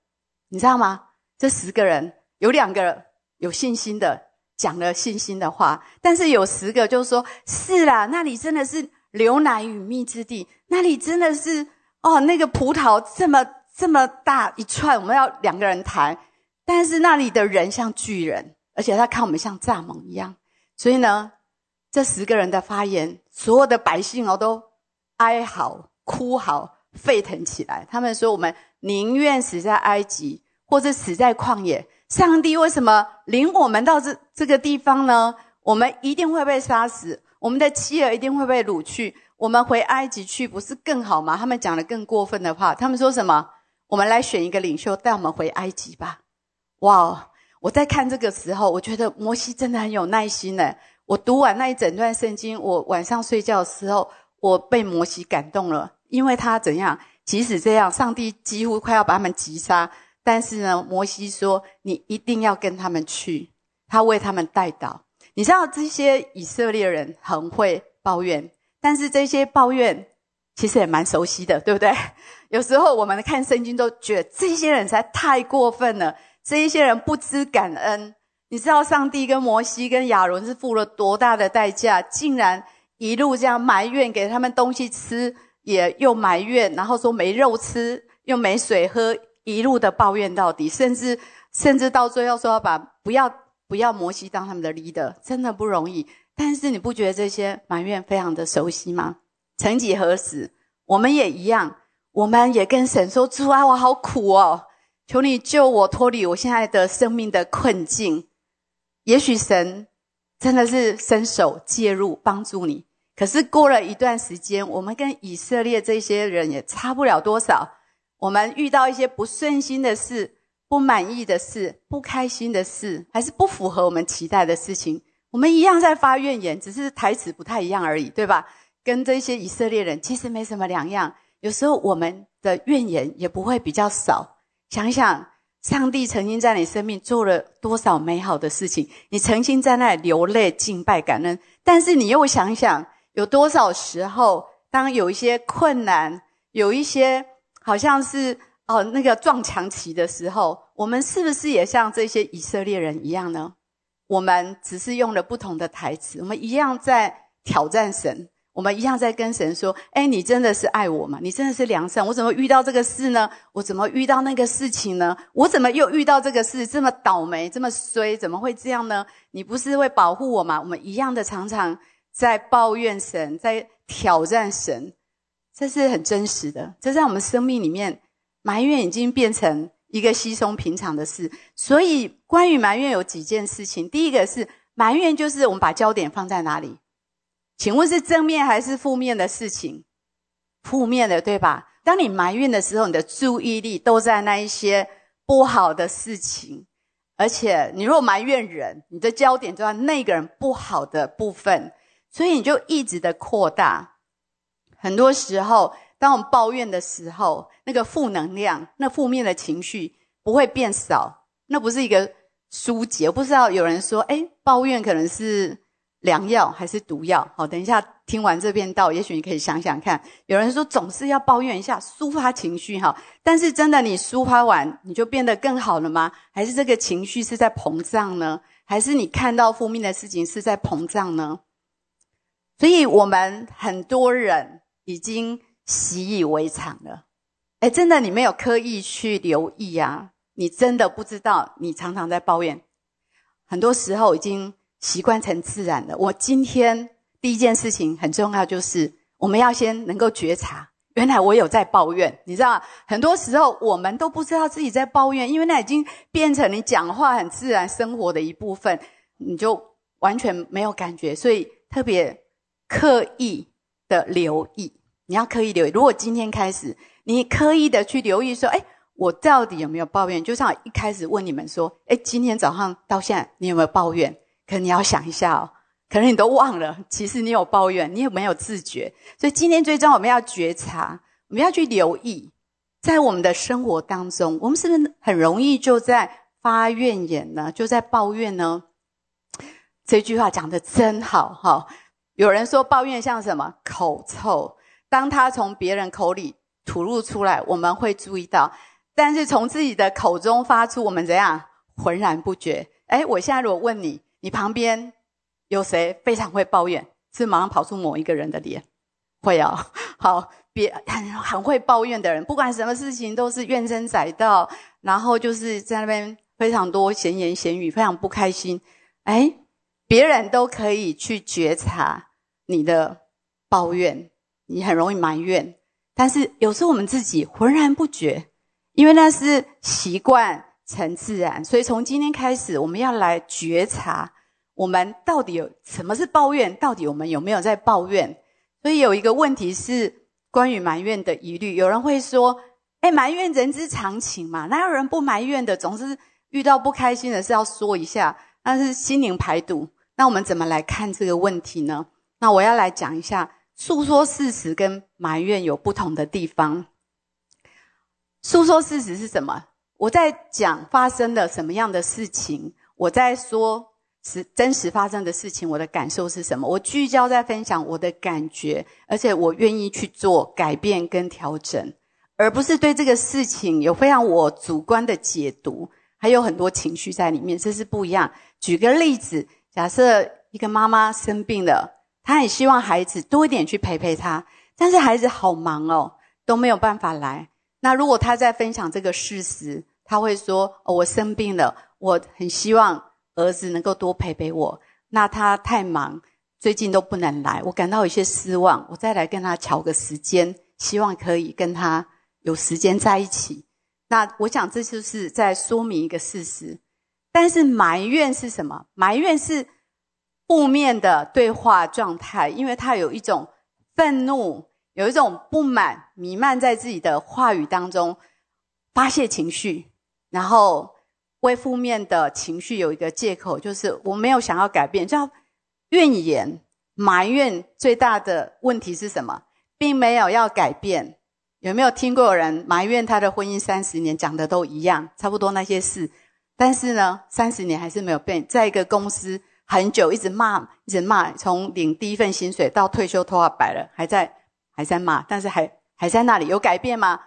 [SPEAKER 12] 你知道吗？这十个人有两个有信心的讲了信心的话，但是有十个就说：是啦，那里真的是流奶与蜜之地，那里真的是哦，那个葡萄这么这么大一串，我们要两个人抬。但是那里的人像巨人，而且他看我们像蚱蜢一样，所以呢，这十个人的发言，所有的百姓哦都哀嚎、哭嚎、沸腾起来。他们说：“我们宁愿死在埃及，或者死在旷野。上帝为什么领我们到这这个地方呢？我们一定会被杀死，我们的妻儿一定会被掳去。我们回埃及去不是更好吗？”他们讲了更过分的话。他们说什么？我们来选一个领袖带我们回埃及吧。哇！我在看这个时候，我觉得摩西真的很有耐心呢。我读完那一整段圣经，我晚上睡觉的时候，我被摩西感动了，因为他怎样？即使这样，上帝几乎快要把他们击杀，但是呢，摩西说：“你一定要跟他们去。”他为他们带导。你知道这些以色列人很会抱怨，但是这些抱怨其实也蛮熟悉的，对不对？有时候我们看圣经都觉得这些人才太过分了，这一些人不知感恩。你知道上帝跟摩西跟亚伦是付了多大的代价，竟然一路这样埋怨，给他们东西吃，也又埋怨，然后说没肉吃，又没水喝，一路的抱怨到底，甚至甚至到最后说要把不要不要摩西当他们的 leader，真的不容易。但是你不觉得这些埋怨非常的熟悉吗？曾几何时，我们也一样。我们也跟神说：“主啊，我好苦哦，求你救我脱离我现在的生命的困境。”也许神真的是伸手介入帮助你。可是过了一段时间，我们跟以色列这些人也差不了多少。我们遇到一些不顺心的事、不满意的事、不开心的事，还是不符合我们期待的事情，我们一样在发怨言，只是台词不太一样而已，对吧？跟这些以色列人其实没什么两样。有时候我们的怨言也不会比较少。想想，上帝曾经在你生命做了多少美好的事情，你曾经在那里流泪敬拜感恩。但是你又想想，有多少时候，当有一些困难，有一些好像是哦那个撞墙期的时候，我们是不是也像这些以色列人一样呢？我们只是用了不同的台词，我们一样在挑战神。我们一样在跟神说：“哎，你真的是爱我吗？你真的是良善？我怎么遇到这个事呢？我怎么遇到那个事情呢？我怎么又遇到这个事？这么倒霉，这么衰，怎么会这样呢？你不是会保护我吗？”我们一样的常常在抱怨神，在挑战神，这是很真实的。这在我们生命里面，埋怨已经变成一个稀松平常的事。所以，关于埋怨有几件事情。第一个是埋怨，就是我们把焦点放在哪里？请问是正面还是负面的事情？负面的，对吧？当你埋怨的时候，你的注意力都在那一些不好的事情，而且你如果埋怨人，你的焦点就在那个人不好的部分，所以你就一直的扩大。很多时候，当我们抱怨的时候，那个负能量、那负面的情绪不会变少，那不是一个疏解。我不知道有人说，哎，抱怨可能是。良药还是毒药？好，等一下听完这篇道，也许你可以想想看。有人说总是要抱怨一下，抒发情绪哈，但是真的你抒发完，你就变得更好了吗？还是这个情绪是在膨胀呢？还是你看到负面的事情是在膨胀呢？所以我们很多人已经习以为常了。哎，真的你没有刻意去留意啊，你真的不知道你常常在抱怨，很多时候已经。习惯成自然的。我今天第一件事情很重要，就是我们要先能够觉察，原来我有在抱怨。你知道，很多时候我们都不知道自己在抱怨，因为那已经变成你讲话很自然生活的一部分，你就完全没有感觉。所以特别刻意的留意，你要刻意留意。如果今天开始，你刻意的去留意，说：“哎，我到底有没有抱怨？”就像一开始问你们说：“哎，今天早上到现在，你有没有抱怨？”可你要想一下哦，可能你都忘了，其实你有抱怨，你有没有自觉？所以今天最终我们要觉察，我们要去留意，在我们的生活当中，我们是不是很容易就在发怨言呢？就在抱怨呢？这句话讲的真好哈！有人说抱怨像什么口臭，当他从别人口里吐露出来，我们会注意到；但是从自己的口中发出，我们怎样浑然不觉？哎，我现在如果问你。你旁边有谁非常会抱怨？是马上跑出某一个人的脸，会啊。好，别很很会抱怨的人，不管什么事情都是怨声载道，然后就是在那边非常多闲言闲语，非常不开心。哎，别人都可以去觉察你的抱怨，你很容易埋怨，但是有时候我们自己浑然不觉，因为那是习惯。成自然，所以从今天开始，我们要来觉察，我们到底有什么是抱怨？到底我们有没有在抱怨？所以有一个问题是关于埋怨的疑虑。有人会说：“哎，埋怨人之常情嘛，哪有人不埋怨的？总是遇到不开心的事要说一下，那是心灵排毒。”那我们怎么来看这个问题呢？那我要来讲一下，诉说事实跟埋怨有不同的地方。诉说事实是什么？我在讲发生了什么样的事情，我在说实真实发生的事情，我的感受是什么？我聚焦在分享我的感觉，而且我愿意去做改变跟调整，而不是对这个事情有非常我主观的解读，还有很多情绪在里面，这是不一样。举个例子，假设一个妈妈生病了，她很希望孩子多一点去陪陪她，但是孩子好忙哦，都没有办法来。那如果她在分享这个事实，他会说：“哦，我生病了，我很希望儿子能够多陪陪我。那他太忙，最近都不能来，我感到有些失望。我再来跟他调个时间，希望可以跟他有时间在一起。那我想这就是在说明一个事实。但是埋怨是什么？埋怨是负面的对话状态，因为他有一种愤怒。”有一种不满弥漫在自己的话语当中，发泄情绪，然后为负面的情绪有一个借口，就是我没有想要改变，叫怨言、埋怨。最大的问题是什么？并没有要改变。有没有听过有人埋怨他的婚姻三十年，讲的都一样，差不多那些事，但是呢，三十年还是没有变，在一个公司很久，一直骂，一直骂，从领第一份薪水到退休，头发白了，还在。还在骂，但是还还在那里有改变吗？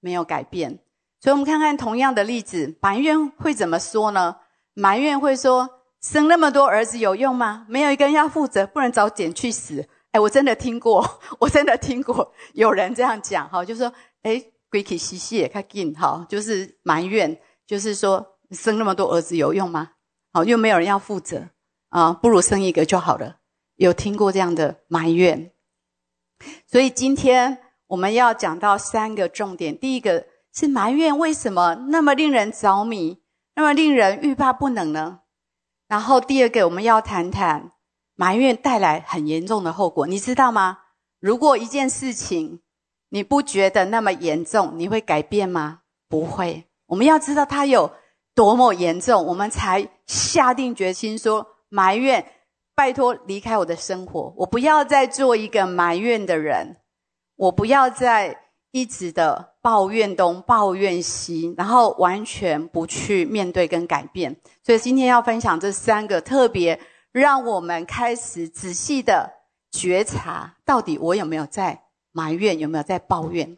[SPEAKER 12] 没有改变。所以，我们看看同样的例子，埋怨会怎么说呢？埋怨会说：“生那么多儿子有用吗？没有一个人要负责，不能早点去死。”哎，我真的听过，我真的听过有人这样讲，哈，就说：“哎，鬼气兮兮也开劲，哈，就是埋怨，就是说生那么多儿子有用吗？好，又没有人要负责啊，不如生一个就好了。”有听过这样的埋怨？所以今天我们要讲到三个重点。第一个是埋怨为什么那么令人着迷，那么令人欲罢不能呢？然后第二个我们要谈谈埋怨带来很严重的后果，你知道吗？如果一件事情你不觉得那么严重，你会改变吗？不会。我们要知道它有多么严重，我们才下定决心说埋怨。拜托，离开我的生活！我不要再做一个埋怨的人，我不要再一直的抱怨东抱怨西，然后完全不去面对跟改变。所以今天要分享这三个特别，让我们开始仔细的觉察，到底我有没有在埋怨，有没有在抱怨？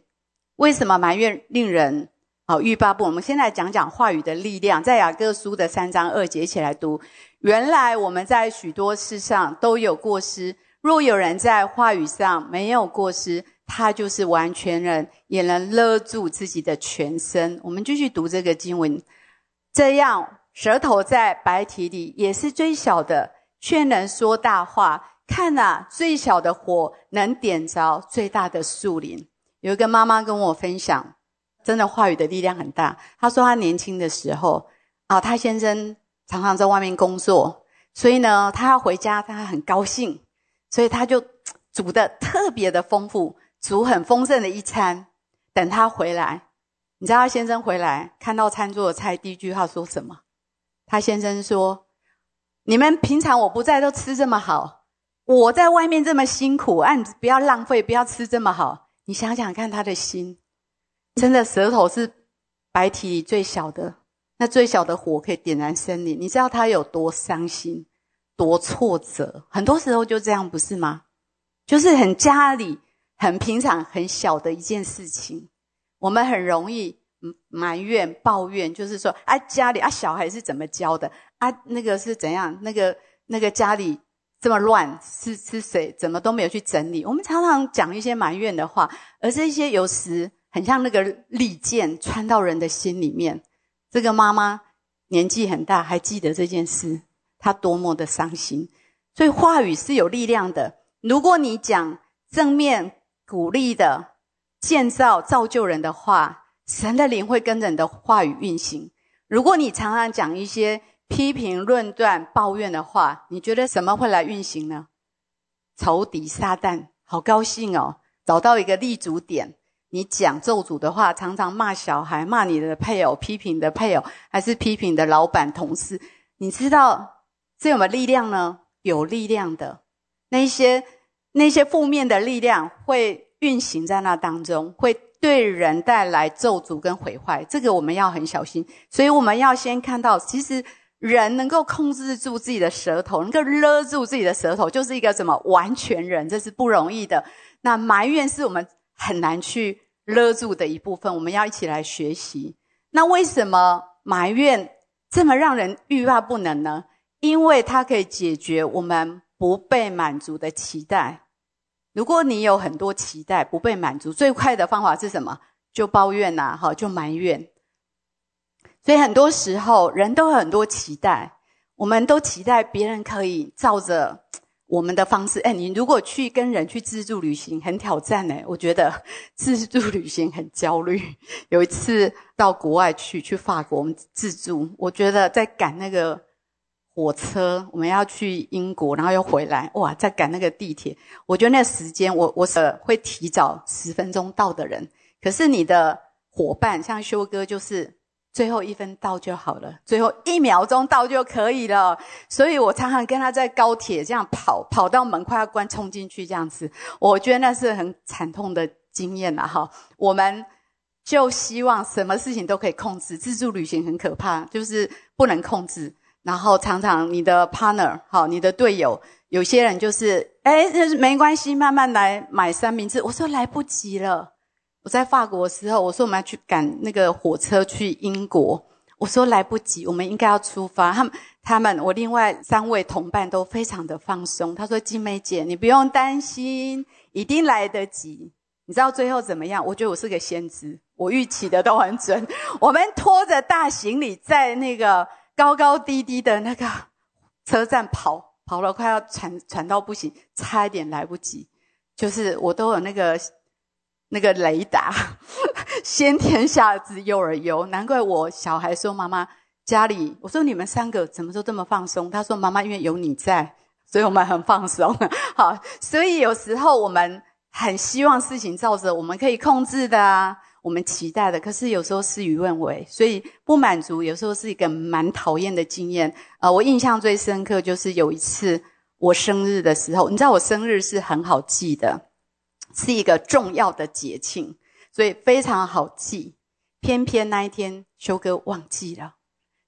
[SPEAKER 12] 为什么埋怨令人？好，欲罢不。我们先来讲讲话语的力量，在雅各书的三章二节一起来读。原来我们在许多事上都有过失，若有人在话语上没有过失，他就是完全人，也能勒住自己的全身。我们继续读这个经文，这样舌头在白体里也是最小的，却能说大话。看呐，最小的火能点着最大的树林。有一个妈妈跟我分享。真的话语的力量很大。她说她年轻的时候啊，她先生常常在外面工作，所以呢，她要回家，她很高兴，所以她就煮的特别的丰富，煮很丰盛的一餐。等他回来，你知道他先生回来看到餐桌的菜，第一句话说什么？他先生说：“你们平常我不在都吃这么好，我在外面这么辛苦，啊，你不要浪费，不要吃这么好。你想想看，他的心。”真的，舌头是白体里最小的，那最小的火可以点燃森林。你知道他有多伤心、多挫折？很多时候就这样，不是吗？就是很家里很平常、很小的一件事情，我们很容易埋怨、抱怨，就是说啊，家里啊，小孩是怎么教的啊？那个是怎样？那个那个家里这么乱，是是谁？怎么都没有去整理？我们常常讲一些埋怨的话，而这些有时。很像那个利剑穿到人的心里面。这个妈妈年纪很大，还记得这件事，她多么的伤心。所以话语是有力量的。如果你讲正面鼓励的、建造造就人的话，神的灵会跟着你的话语运行。如果你常常讲一些批评、论断、抱怨的话，你觉得什么会来运行呢？仇敌撒旦，好高兴哦，找到一个立足点。你讲咒诅的话，常常骂小孩、骂你的配偶、批评的配偶，还是批评的老板、同事？你知道这有没有力量呢？有力量的，那一些那些负面的力量会运行在那当中，会对人带来咒诅跟毁坏。这个我们要很小心。所以我们要先看到，其实人能够控制住自己的舌头，能够勒住自己的舌头，就是一个什么完全人，这是不容易的。那埋怨是我们。很难去勒住的一部分，我们要一起来学习。那为什么埋怨这么让人欲罢不能呢？因为它可以解决我们不被满足的期待。如果你有很多期待不被满足，最快的方法是什么？就抱怨呐，哈，就埋怨。所以很多时候，人都有很多期待，我们都期待别人可以照着 我们的方式。哎，你如果去跟人去自助旅行，很挑战呢。我觉得 自助旅行很焦虑。有一次到国外去，去法国，我们自助，我觉得在赶那个火车，我们要去英国，然后又回来，哇，在赶那个地铁，我觉得那时间，我我是会提早十分钟到的人。可是你的伙伴像修哥，就是最后一分到就好了，最后一秒钟到就可以了。所以我常常跟他在高铁这样跑，跑到门快要关，冲进去这样子。我觉得那是很惨痛的经验了，哈。我们就希望什么事情都可以控制，自助旅行很可怕，就是不能控制。然后常常你的 partner，好，你的队友，有些人就是，哎，没关系，慢慢来买三明治。我说来不及了。我在法国的时候，我说我们要去赶那个火车去英国。我说来不及，我们应该要出发。他们、他们，我另外三位同伴都非常的放松。他说：“金梅姐，你不用担心，一定来得及。”你知道最后怎么样？我觉得我是个先知，我预期的都很准。我们拖着大行李在那个高高低低的那个车站跑，跑了快要喘喘到不行，差一点来不及。就是我都有那个。那个雷达，先天下之忧而忧。难怪我小孩说：“妈妈，家里……我说你们三个怎么都这么放松？”他说：“妈妈，因为有你在，所以我们很放松。”好，所以有时候我们很希望事情照着我们可以控制的啊，我们期待的，可是有时候事与愿违，所以不满足，有时候是一个蛮讨厌的经验。呃，我印象最深刻就是有一次我生日的时候，你知道我生日是很好记的。是一个重要的节庆，所以非常好记。偏偏那一天修哥忘记了，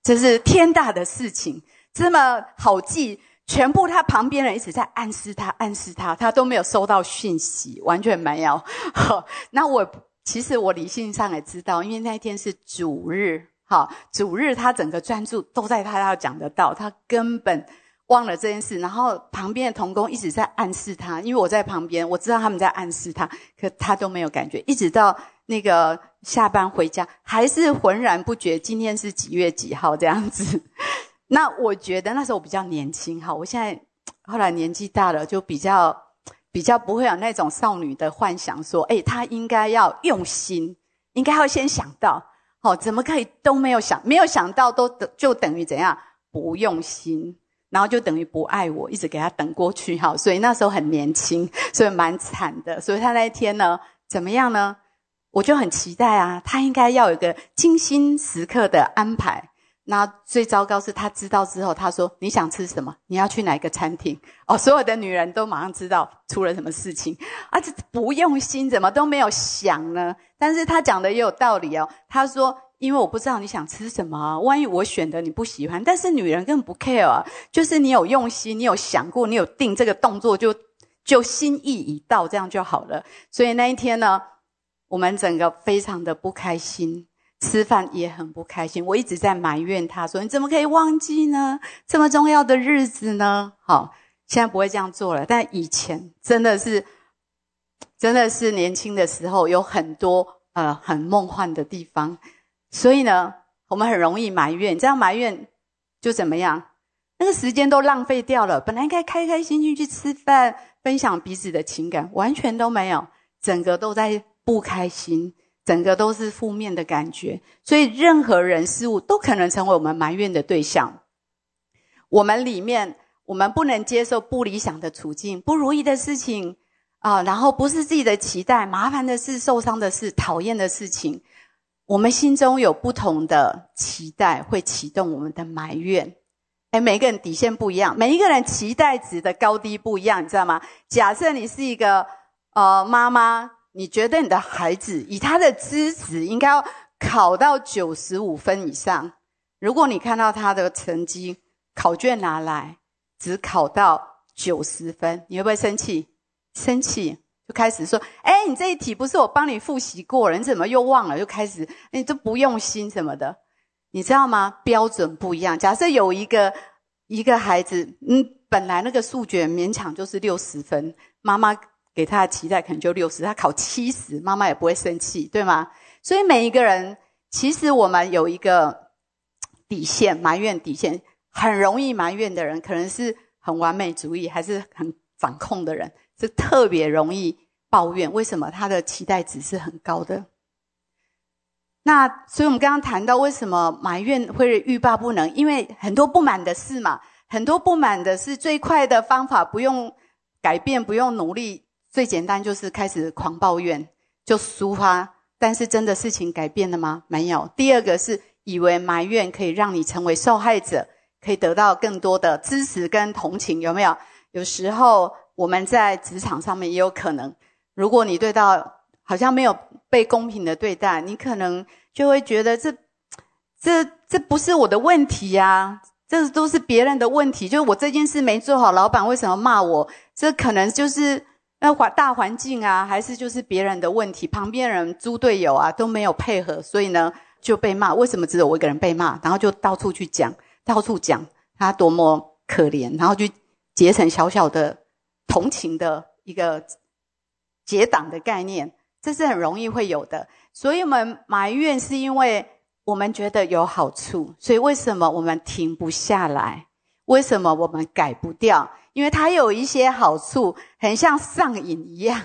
[SPEAKER 12] 这是天大的事情。这么好记，全部他旁边人一直在暗示他，暗示他，他都没有收到讯息，完全没有。那我其实我理性上也知道，因为那一天是主日，哈，主日他整个专注都在他要讲的道，他根本。忘了这件事，然后旁边的童工一直在暗示他，因为我在旁边，我知道他们在暗示他，可他都没有感觉，一直到那个下班回家，还是浑然不觉今天是几月几号这样子。那我觉得那时候我比较年轻哈，我现在后来年纪大了，就比较比较不会有那种少女的幻想，说，哎，他应该要用心，应该要先想到，哦，怎么可以都没有想，没有想到都等就等于怎样不用心。然后就等于不爱我，一直给他等过去哈，所以那时候很年轻，所以蛮惨的。所以他那一天呢，怎么样呢？我就很期待啊，他应该要有个精心时刻的安排。那最糟糕是他知道之后，他说：“你想吃什么？你要去哪个餐厅？”哦，所有的女人都马上知道出了什么事情，而且不用心，怎么都没有想呢？但是他讲的也有道理哦，他说。因为我不知道你想吃什么，万一我选的你不喜欢，但是女人根本不 care，啊就是你有用心，你有想过，你有定这个动作，就就心意已到，这样就好了。所以那一天呢，我们整个非常的不开心，吃饭也很不开心。我一直在埋怨他说：“你怎么可以忘记呢？这么重要的日子呢？”好，现在不会这样做了，但以前真的是，真的是年轻的时候有很多呃很梦幻的地方。所以呢，我们很容易埋怨，这样埋怨就怎么样？那个时间都浪费掉了。本来应该开开心心去吃饭，分享彼此的情感，完全都没有，整个都在不开心，整个都是负面的感觉。所以，任何人事物都可能成为我们埋怨的对象。我们里面，我们不能接受不理想的处境、不如意的事情啊，然后不是自己的期待、麻烦的事、受伤的事、讨厌的事情。我们心中有不同的期待，会启动我们的埋怨。哎，每个人底线不一样，每一个人期待值的高低不一样，你知道吗？假设你是一个呃妈妈，你觉得你的孩子以他的资质应该要考到九十五分以上，如果你看到他的成绩考卷拿来只考到九十分，你会不会生气？生气？就开始说：“哎，你这一题不是我帮你复习过了，你怎么又忘了？”就开始你都不用心什么的，你知道吗？标准不一样。假设有一个一个孩子，嗯，本来那个数卷勉强就是六十分，妈妈给他的期待可能就六十，他考七十，妈妈也不会生气，对吗？所以每一个人，其实我们有一个底线，埋怨底线，很容易埋怨的人，可能是很完美主义，还是很掌控的人。是特别容易抱怨，为什么他的期待值是很高的？那所以我们刚刚谈到，为什么埋怨会欲罢不能？因为很多不满的事嘛，很多不满的是最快的方法，不用改变，不用努力，最简单就是开始狂抱怨，就抒发。但是真的事情改变了吗？没有。第二个是以为埋怨可以让你成为受害者，可以得到更多的支持跟同情，有没有？有时候。我们在职场上面也有可能，如果你对到好像没有被公平的对待，你可能就会觉得这、这、这不是我的问题呀，这都是别人的问题。就是我这件事没做好，老板为什么骂我？这可能就是那环大环境啊，还是就是别人的问题？旁边人猪队友啊都没有配合，所以呢就被骂。为什么只有我一个人被骂？然后就到处去讲，到处讲他多么可怜，然后就结成小小的。同情的一个结党的概念，这是很容易会有的。所以我们埋怨，是因为我们觉得有好处。所以为什么我们停不下来？为什么我们改不掉？因为它有一些好处，很像上瘾一样，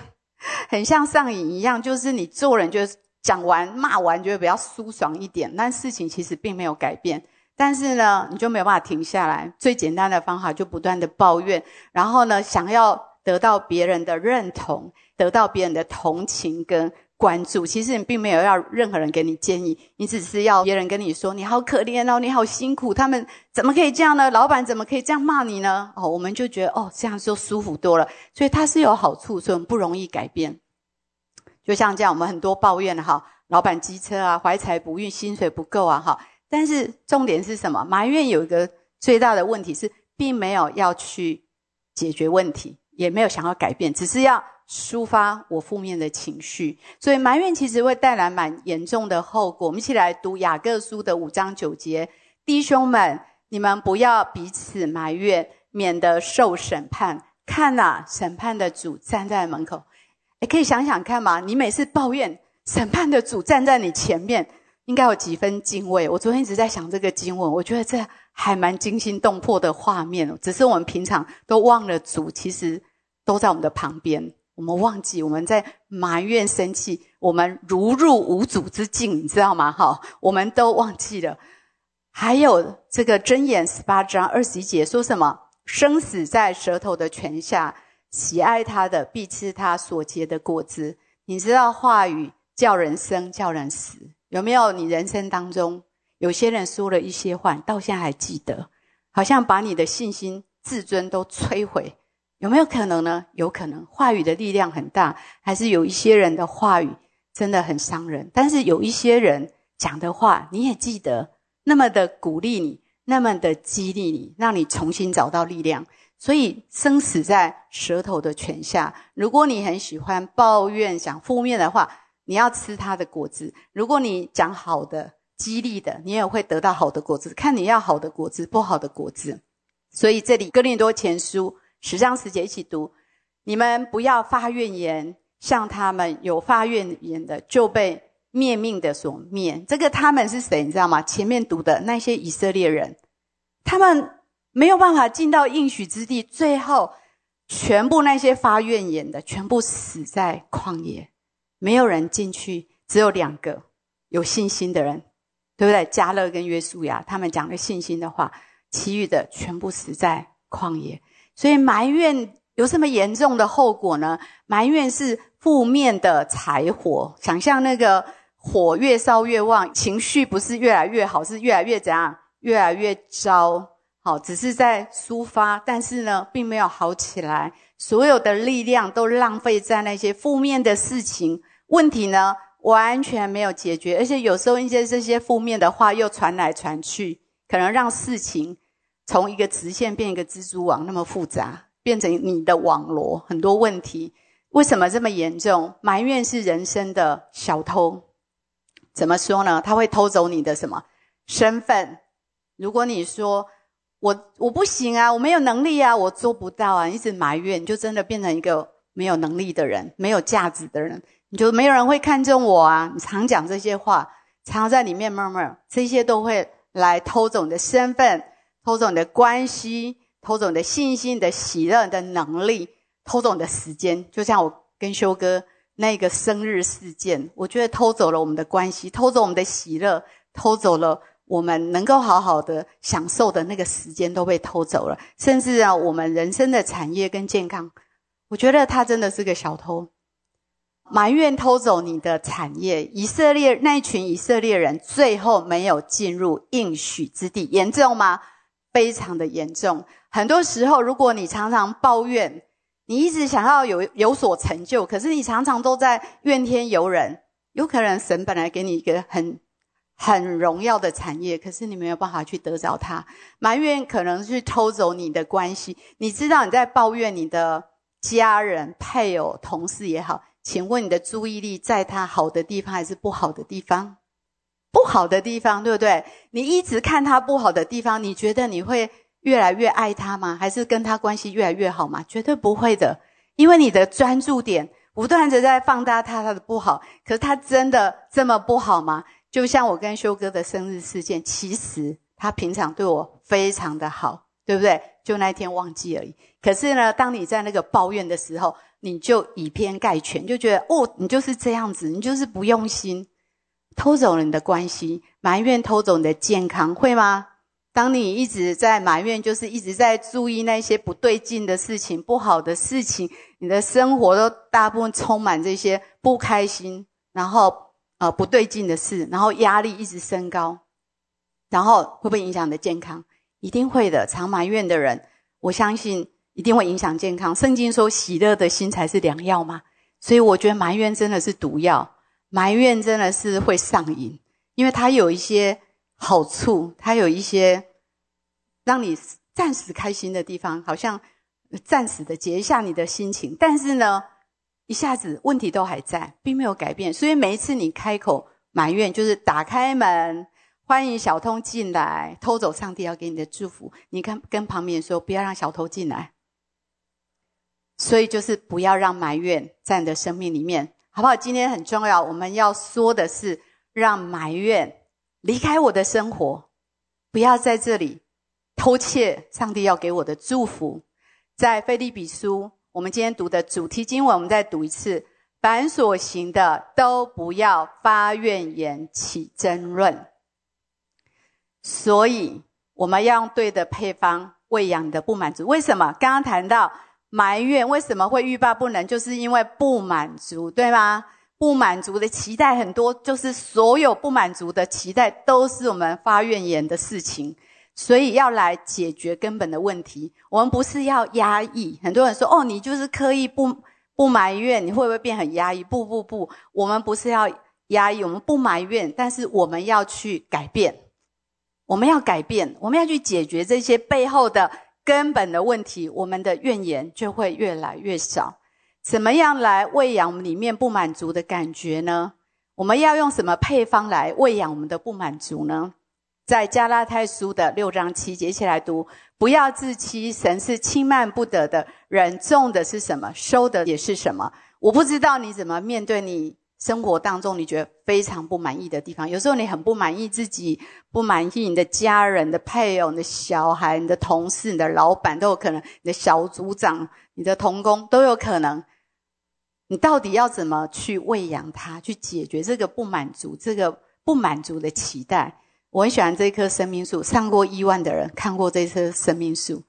[SPEAKER 12] 很像上瘾一样。就是你做人，就是讲完骂完，觉得比较舒爽一点，但事情其实并没有改变。但是呢，你就没有办法停下来。最简单的方法就不断的抱怨，然后呢，想要得到别人的认同，得到别人的同情跟关注。其实你并没有要任何人给你建议，你只是要别人跟你说：“你好可怜哦，你好辛苦。”他们怎么可以这样呢？老板怎么可以这样骂你呢？哦，我们就觉得哦，这样就舒服多了。所以它是有好处，所以我们不容易改变。就像这样，我们很多抱怨哈，老板机车啊，怀才不遇，薪水不够啊，哈。但是重点是什么？埋怨有一个最大的问题是，并没有要去解决问题，也没有想要改变，只是要抒发我负面的情绪。所以埋怨其实会带来蛮严重的后果。我们一起来读雅各书的五章九节：弟兄们，你们不要彼此埋怨，免得受审判。看呐，审判的主站在门口。你可以想想看嘛，你每次抱怨，审判的主站在你前面。应该有几分敬畏。我昨天一直在想这个经文，我觉得这还蛮惊心动魄的画面。只是我们平常都忘了主，其实都在我们的旁边。我们忘记我们在埋怨、生气，我们如入无主之境，你知道吗？哈，我们都忘记了。还有这个箴言十八章二十一节说什么？生死在舌头的泉下，喜爱他的必吃他所结的果子。你知道话语叫人生，叫人死。有没有你人生当中有些人说了一些话，到现在还记得，好像把你的信心、自尊都摧毁？有没有可能呢？有可能，话语的力量很大，还是有一些人的话语真的很伤人。但是有一些人讲的话，你也记得，那么的鼓励你，那么的激励你，让你重新找到力量。所以生死在舌头的泉下。如果你很喜欢抱怨、讲负面的话。你要吃它的果子。如果你讲好的、激励的，你也会得到好的果子。看你要好的果子，不好的果子。所以这里《哥林多前书》十章十节一起读：你们不要发怨言，像他们有发怨言的，就被灭命的所灭。这个他们是谁？你知道吗？前面读的那些以色列人，他们没有办法进到应许之地，最后全部那些发怨言的，全部死在旷野。没有人进去，只有两个有信心的人，对不对？加勒跟约书亚，他们讲了信心的话，其余的全部死在旷野。所以埋怨有什么严重的后果呢？埋怨是负面的柴火，想象那个火越烧越旺，情绪不是越来越好，是越来越怎样？越来越糟。好，只是在抒发，但是呢，并没有好起来。所有的力量都浪费在那些负面的事情。问题呢，完全没有解决，而且有时候一些这些负面的话又传来传去，可能让事情从一个直线变一个蜘蛛网那么复杂，变成你的网罗很多问题。为什么这么严重？埋怨是人生的小偷。怎么说呢？他会偷走你的什么身份？如果你说我我不行啊，我没有能力啊，我做不到啊，一直埋怨，你就真的变成一个没有能力的人，没有价值的人。你就没有人会看中我啊！你常讲这些话，常在里面默默，这些都会来偷走你的身份，偷走你的关系，偷走你的信心、你的喜乐、你的能力。偷走你的时间，就像我跟修哥那个生日事件，我觉得偷走了我们的关系，偷走我们的喜乐，偷走了我们能够好好的享受的那个时间都被偷走了，甚至啊，我们人生的产业跟健康，我觉得他真的是个小偷，埋怨偷走你的产业。以色列那群以色列人最后没有进入应许之地，严重吗？非常的严重。很多时候，如果你常常抱怨。你一直想要有有所成就，可是你常常都在怨天尤人。有可能神本来给你一个很很荣耀的产业，可是你没有办法去得着它。埋怨可能去偷走你的关系。你知道你在抱怨你的家人、配偶、同事也好，请问你的注意力在他好的地方还是不好的地方？不好的地方，对不对？你一直看他不好的地方，你觉得你会？越来越爱他吗？还是跟他关系越来越好吗？绝对不会的，因为你的专注点不断的在放大他他的不好。可是他真的这么不好吗？就像我跟修哥的生日事件，其实他平常对我非常的好，对不对？就那一天忘记而已。可是呢，当你在那个抱怨的时候，你就以偏概全，就觉得哦，你就是这样子，你就是不用心，偷走了你的关系，埋怨偷走你的健康，会吗？当你一直在埋怨，就是一直在注意那些不对劲的事情、不好的事情，你的生活都大部分充满这些不开心，然后呃不对劲的事，然后压力一直升高，然后会不会影响你的健康？一定会的。常埋怨的人，我相信一定会影响健康。圣经说，喜乐的心才是良药嘛。所以我觉得埋怨真的是毒药，埋怨真的是会上瘾，因为它有一些。好处，它有一些让你暂时开心的地方，好像暂时的解一下你的心情。但是呢，一下子问题都还在，并没有改变。所以每一次你开口埋怨，就是打开门，欢迎小偷进来，偷走上帝要给你的祝福。你看，跟旁边说，不要让小偷进来。所以就是不要让埋怨在你的生命里面，好不好？今天很重要，我们要说的是，让埋怨。离开我的生活，不要在这里偷窃上帝要给我的祝福。在菲利比书，我们今天读的主题经文，我们再读一次：凡所行的，都不要发怨言、起争论。所以，我们要用对的配方喂养你的不满足。为什么？刚刚谈到埋怨，为什么会欲罢不能？就是因为不满足，对吗？不满足的期待很多，就是所有不满足的期待都是我们发怨言的事情，所以要来解决根本的问题。我们不是要压抑，很多人说哦，你就是刻意不不埋怨，你会不会变很压抑？不不不，我们不是要压抑，我们不埋怨，但是我们要去改变，我们要改变，我们要去解决这些背后的根本的问题，我们的怨言就会越来越少。怎么样来喂养我们里面不满足的感觉呢？我们要用什么配方来喂养我们的不满足呢？在加拉太书的六章七节，一起来读：不要自欺，神是轻慢不得的。人种的是什么，收的也是什么。我不知道你怎么面对你生活当中你觉得非常不满意的地方。有时候你很不满意自己，不满意你的家人的配偶、你的小孩、你的同事、你的老板都有可能，你的小组长、你的同工都有可能。你到底要怎么去喂养它，去解决这个不满足、这个不满足的期待？我很喜欢这棵生命树，上过亿万的人看过这棵生命树。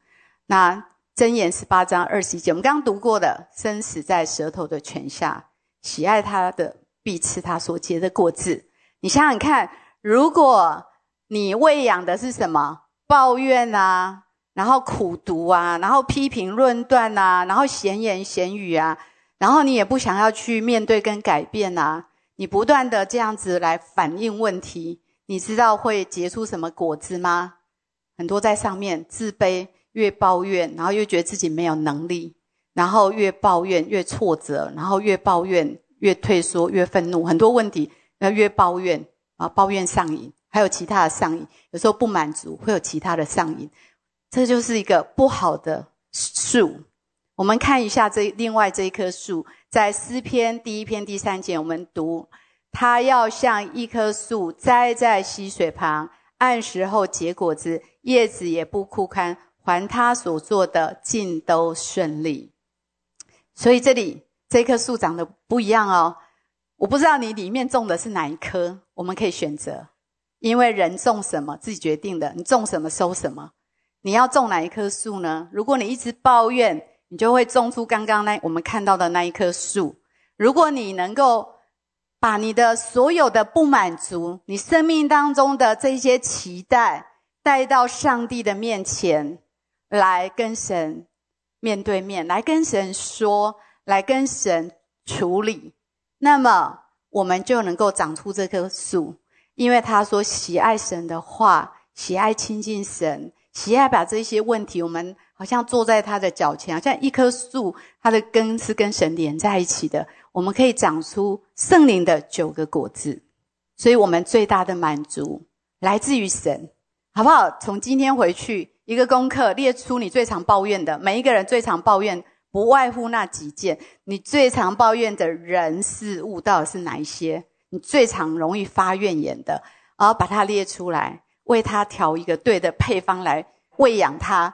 [SPEAKER 12] 那箴言十八章二十一节，我们刚刚读过的，生死在舌头的泉下，喜爱他的必吃他所结的果子。你想想看，如果你喂养的是什么？抱怨啊，然后苦读啊，然后批评论断啊，然后闲言闲语啊。然后你也不想要去面对跟改变呐，你不断的这样子来反映问题，你知道会结出什么果子吗？很多在上面自卑，越抱怨，然后又觉得自己没有能力，然后越抱怨越挫折，然后越抱怨越退缩越愤怒，很多问题要越抱怨啊，抱怨上瘾，还有其他的上瘾，有时候不满足会有其他的上瘾，这就是一个不好的树。我们看一下这另外这一棵树，在诗篇第一篇第三节，我们读：它要像一棵树栽在溪水旁，按时候结果子，叶子也不枯干，还它所做的尽都顺利。所以这里这棵树长得不一样哦，我不知道你里面种的是哪一棵，我们可以选择，因为人种什么自己决定的，你种什么收什么。你要种哪一棵树呢？如果你一直抱怨，你就会种出刚刚那我们看到的那一棵树。如果你能够把你的所有的不满足，你生命当中的这些期待带到上帝的面前来跟神。面对面来跟神说，来跟神处理，那么我们就能够长出这棵树。因为他说喜爱神的话，喜爱亲近神，喜爱把这些问题，我们好像坐在他的脚前，好像一棵树，它的根是跟神连在一起的。我们可以长出圣灵的九个果子，所以我们最大的满足来自于神，好不好？从今天回去。一个功课，列出你最常抱怨的。每一个人最常抱怨，不外乎那几件。你最常抱怨的人事物，到底是哪一些？你最常容易发怨言的，然后把它列出来，为它调一个对的配方来喂养它。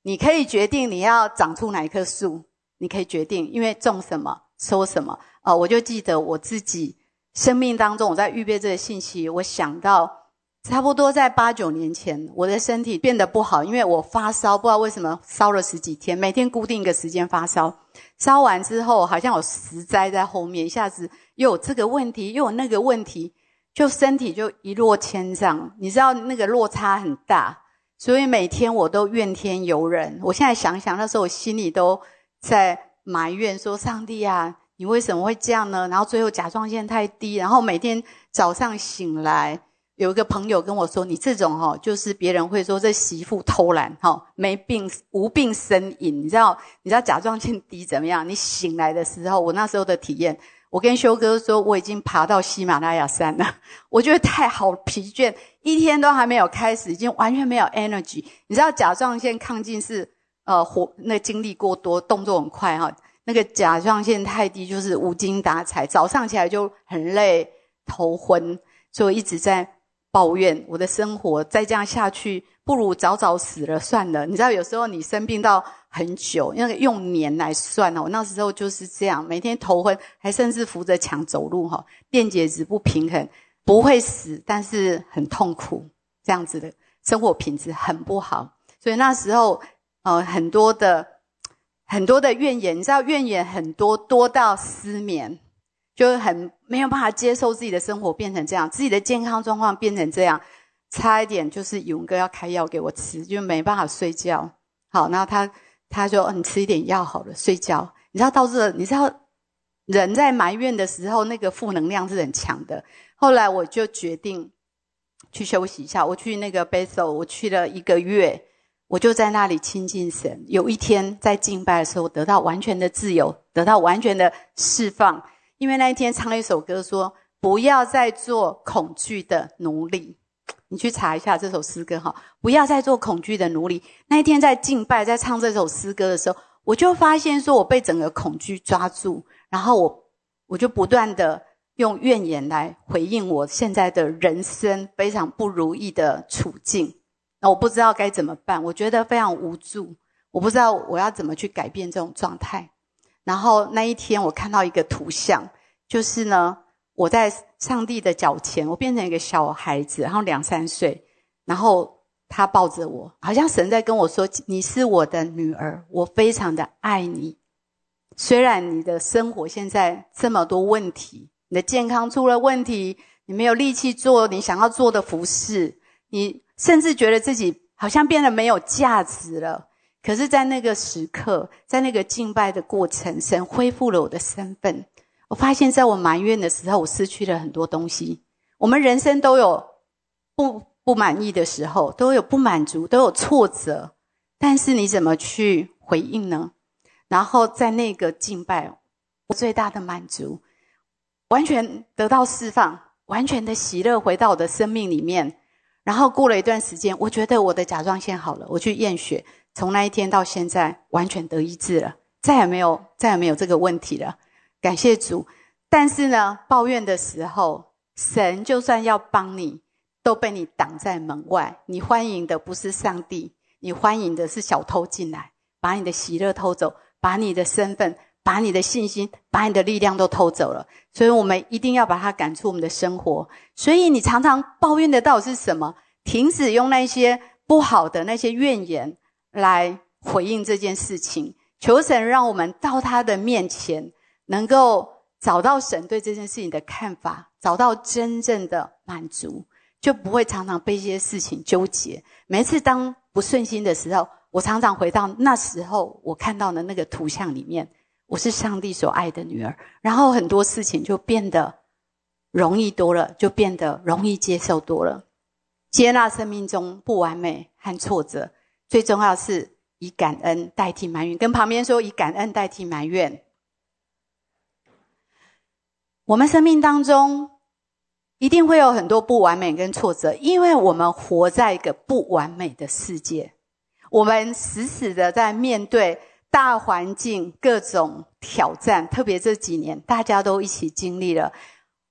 [SPEAKER 12] 你可以决定你要长出哪一棵树，你可以决定，因为种什么收什么。哦，我就记得我自己生命当中，我在预备这个信息，我想到。差不多在八九年前，我的身体变得不好，因为我发烧，不知道为什么烧了十几天，每天固定一个时间发烧。烧完之后，好像有石灾在后面，一下子又有这个问题，又有那个问题，就身体就一落千丈。你知道那个落差很大，所以每天我都怨天尤人。我现在想想，那时候我心里都在埋怨说：“上帝啊，你为什么会这样呢？”然后最后甲状腺太低，然后每天早上醒来。有一个朋友跟我说：“你这种哈，就是别人会说这媳妇偷懒哈，没病无病呻吟。你知道？你知道甲状腺低怎么样？你醒来的时候，我那时候的体验，我跟修哥说，我已经爬到喜马拉雅山了。我觉得太好疲倦，一天都还没有开始，已经完全没有 energy。你知道甲状腺亢进是呃活那精力过多，动作很快哈。那个甲状腺太低就是无精打采，早上起来就很累，头昏，所以一直在。”抱怨我的生活，再这样下去，不如早早死了算了。你知道，有时候你生病到很久，那个用年来算哦。我那时候就是这样，每天头昏，还甚至扶着墙走路哈，电解质不平衡，不会死，但是很痛苦，这样子的生活品质很不好。所以那时候，呃，很多的很多的怨言，你知道，怨言很多，多到失眠。就很没有办法接受自己的生活变成这样，自己的健康状况变成这样，差一点就是勇哥要开药给我吃，就没办法睡觉。好，然后他他说：“你吃一点药好了，睡觉。”你知道到这，你知道人在埋怨的时候，那个负能量是很强的。后来我就决定去休息一下，我去那个 Basel，我去了一个月，我就在那里亲近神。有一天在敬拜的时候，得到完全的自由，得到完全的释放。因为那一天唱了一首歌，说不要再做恐惧的奴隶。你去查一下这首诗歌哈，不要再做恐惧的奴隶。那一天在敬拜，在唱这首诗歌的时候，我就发现说我被整个恐惧抓住，然后我我就不断的用怨言来回应我现在的人生非常不如意的处境。那我不知道该怎么办，我觉得非常无助，我不知道我要怎么去改变这种状态。然后那一天，我看到一个图像，就是呢，我在上帝的脚前，我变成一个小孩子，然后两三岁，然后他抱着我，好像神在跟我说：“你是我的女儿，我非常的爱你。虽然你的生活现在这么多问题，你的健康出了问题，你没有力气做你想要做的服饰，你甚至觉得自己好像变得没有价值了。”可是，在那个时刻，在那个敬拜的过程，神恢复了我的身份。我发现，在我埋怨的时候，我失去了很多东西。我们人生都有不不满意的时候，都有不满足，都有挫折。但是，你怎么去回应呢？然后在那个敬拜，我最大的满足，完全得到释放，完全的喜乐回到我的生命里面。然后过了一段时间，我觉得我的甲状腺好了，我去验血，从那一天到现在完全得医治了，再也没有再也没有这个问题了，感谢主。但是呢，抱怨的时候，神就算要帮你，都被你挡在门外。你欢迎的不是上帝，你欢迎的是小偷进来，把你的喜乐偷走，把你的身份。把你的信心、把你的力量都偷走了，所以我们一定要把它赶出我们的生活。所以你常常抱怨的到底是什么？停止用那些不好的那些怨言来回应这件事情。求神让我们到他的面前，能够找到神对这件事情的看法，找到真正的满足，就不会常常被一些事情纠结。每次当不顺心的时候，我常常回到那时候我看到的那个图像里面。我是上帝所爱的女儿，然后很多事情就变得容易多了，就变得容易接受多了。接纳生命中不完美和挫折，最重要是以感恩代替埋怨。跟旁边说，以感恩代替埋怨。我们生命当中一定会有很多不完美跟挫折，因为我们活在一个不完美的世界，我们死死的在面对。大环境各种挑战，特别这几年，大家都一起经历了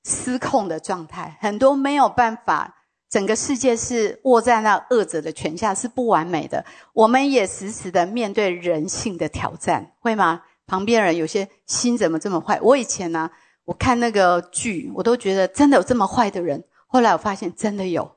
[SPEAKER 12] 失控的状态，很多没有办法，整个世界是握在那恶者的权下，是不完美的。我们也时时的面对人性的挑战，会吗？旁边人有些心怎么这么坏？我以前呢，我看那个剧，我都觉得真的有这么坏的人。后来我发现真的有，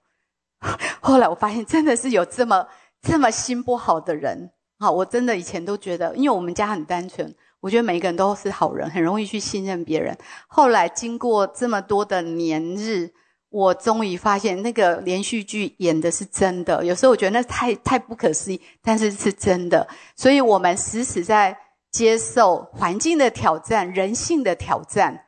[SPEAKER 12] 后来我发现真的是有这么这么心不好的人。好，我真的以前都觉得，因为我们家很单纯，我觉得每一个人都是好人，很容易去信任别人。后来经过这么多的年日，我终于发现那个连续剧演的是真的。有时候我觉得那太太不可思议，但是是真的。所以我们时时在接受环境的挑战、人性的挑战，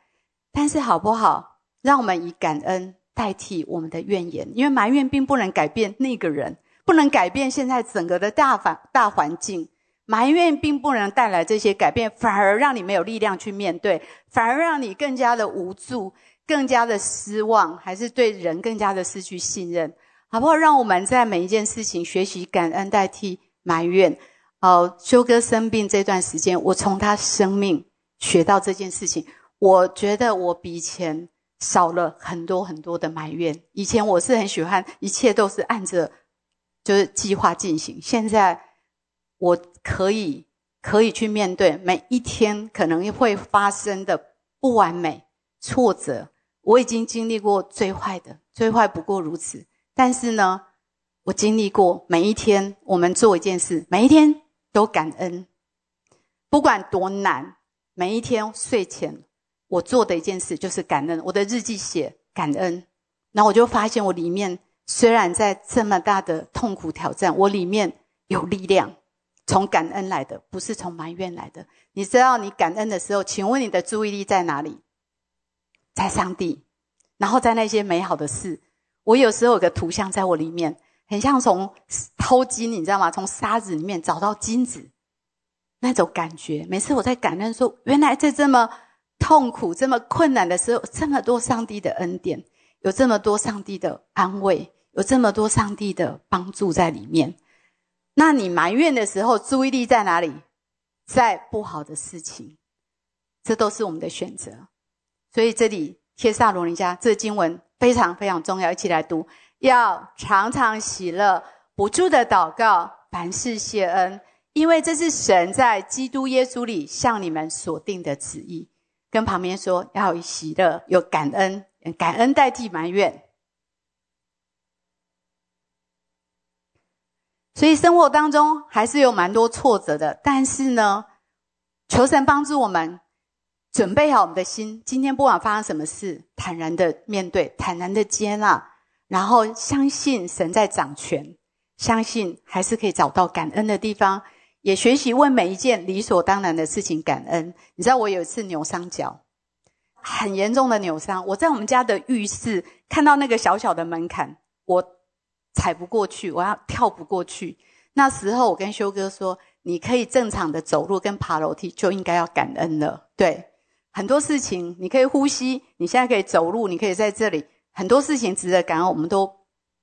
[SPEAKER 12] 但是好不好？让我们以感恩代替我们的怨言，因为埋怨并不能改变那个人。不能改变现在整个的大环大环境，埋怨并不能带来这些改变，反而让你没有力量去面对，反而让你更加的无助，更加的失望，还是对人更加的失去信任，好不好？让我们在每一件事情学习感恩代替埋怨。哦，修哥生病这段时间，我从他生命学到这件事情，我觉得我比以前少了很多很多的埋怨。以前我是很喜欢，一切都是按着。就是计划进行。现在我可以可以去面对每一天可能会发生的不完美、挫折。我已经经历过最坏的，最坏不过如此。但是呢，我经历过每一天，我们做一件事，每一天都感恩，不管多难，每一天睡前我做的一件事就是感恩。我的日记写感恩，然后我就发现我里面。虽然在这么大的痛苦挑战，我里面有力量，从感恩来的，不是从埋怨来的。你知道，你感恩的时候，请问你的注意力在哪里？在上帝，然后在那些美好的事。我有时候有个图像在我里面，很像从偷金，你知道吗？从沙子里面找到金子，那种感觉。每次我在感恩说，原来在这么痛苦、这么困难的时候，这么多上帝的恩典，有这么多上帝的安慰。有这么多上帝的帮助在里面，那你埋怨的时候，注意力在哪里？在不好的事情，这都是我们的选择。所以这里帖萨罗尼迦这经文非常非常重要，一起来读：要常常喜乐，不住的祷告，凡事谢恩，因为这是神在基督耶稣里向你们所定的旨意。跟旁边说，要喜乐，有感恩，感恩代替埋怨。所以生活当中还是有蛮多挫折的，但是呢，求神帮助我们准备好我们的心。今天不管发生什么事，坦然的面对，坦然的接纳，然后相信神在掌权，相信还是可以找到感恩的地方，也学习为每一件理所当然的事情感恩。你知道我有一次扭伤脚，很严重的扭伤，我在我们家的浴室看到那个小小的门槛，我。踩不过去，我要跳不过去。那时候我跟修哥说：“你可以正常的走路跟爬楼梯，就应该要感恩了。对，很多事情你可以呼吸，你现在可以走路，你可以在这里，很多事情值得感恩，我们都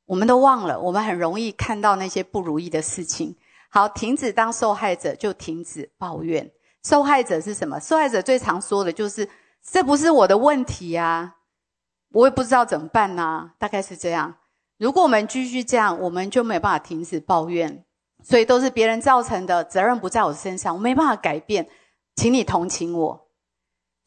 [SPEAKER 12] 我们都忘了，我们很容易看到那些不如意的事情。好，停止当受害者，就停止抱怨。受害者是什么？受害者最常说的就是这不是我的问题呀，我也不知道怎么办呐，大概是这样。如果我们继续这样，我们就没有办法停止抱怨，所以都是别人造成的，责任不在我身上，我没办法改变，请你同情我。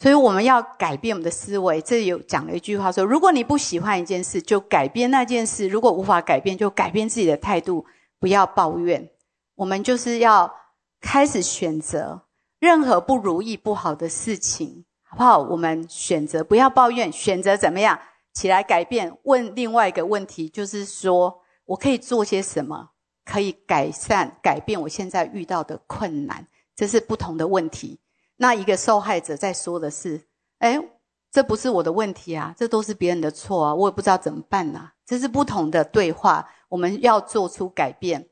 [SPEAKER 12] 所以我们要改变我们的思维。这里有讲了一句话说：如果你不喜欢一件事，就改变那件事；如果无法改变，就改变自己的态度，不要抱怨。我们就是要开始选择。任何不如意、不好的事情，好不好？我们选择不要抱怨，选择怎么样起来改变？问另外一个问题，就是说我可以做些什么，可以改善、改变我现在遇到的困难？这是不同的问题。那一个受害者在说的是：“哎，这不是我的问题啊，这都是别人的错啊，我也不知道怎么办呐。”这是不同的对话，我们要做出改变。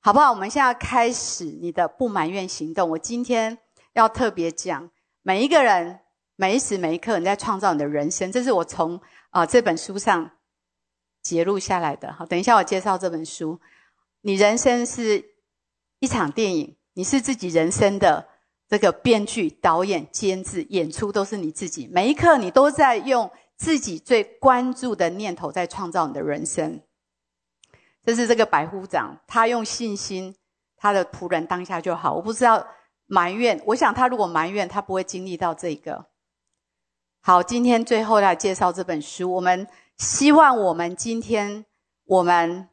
[SPEAKER 12] 好不好？我们现在开始你的不埋怨行动。我今天要特别讲，每一个人每一时每一刻你在创造你的人生，这是我从啊这本书上揭录下来的。好，等一下我介绍这本书。你人生是一场电影，你是自己人生的这个编剧、导演、监制、演出都是你自己。每一刻你都在用自己最关注的念头在创造你的人生。这是这个百夫长，他用信心，他的仆人当下就好。我不知道埋怨，我想他如果埋怨，他不会经历到这个。好，今天最后来介绍这本书。我们希望我们今天我们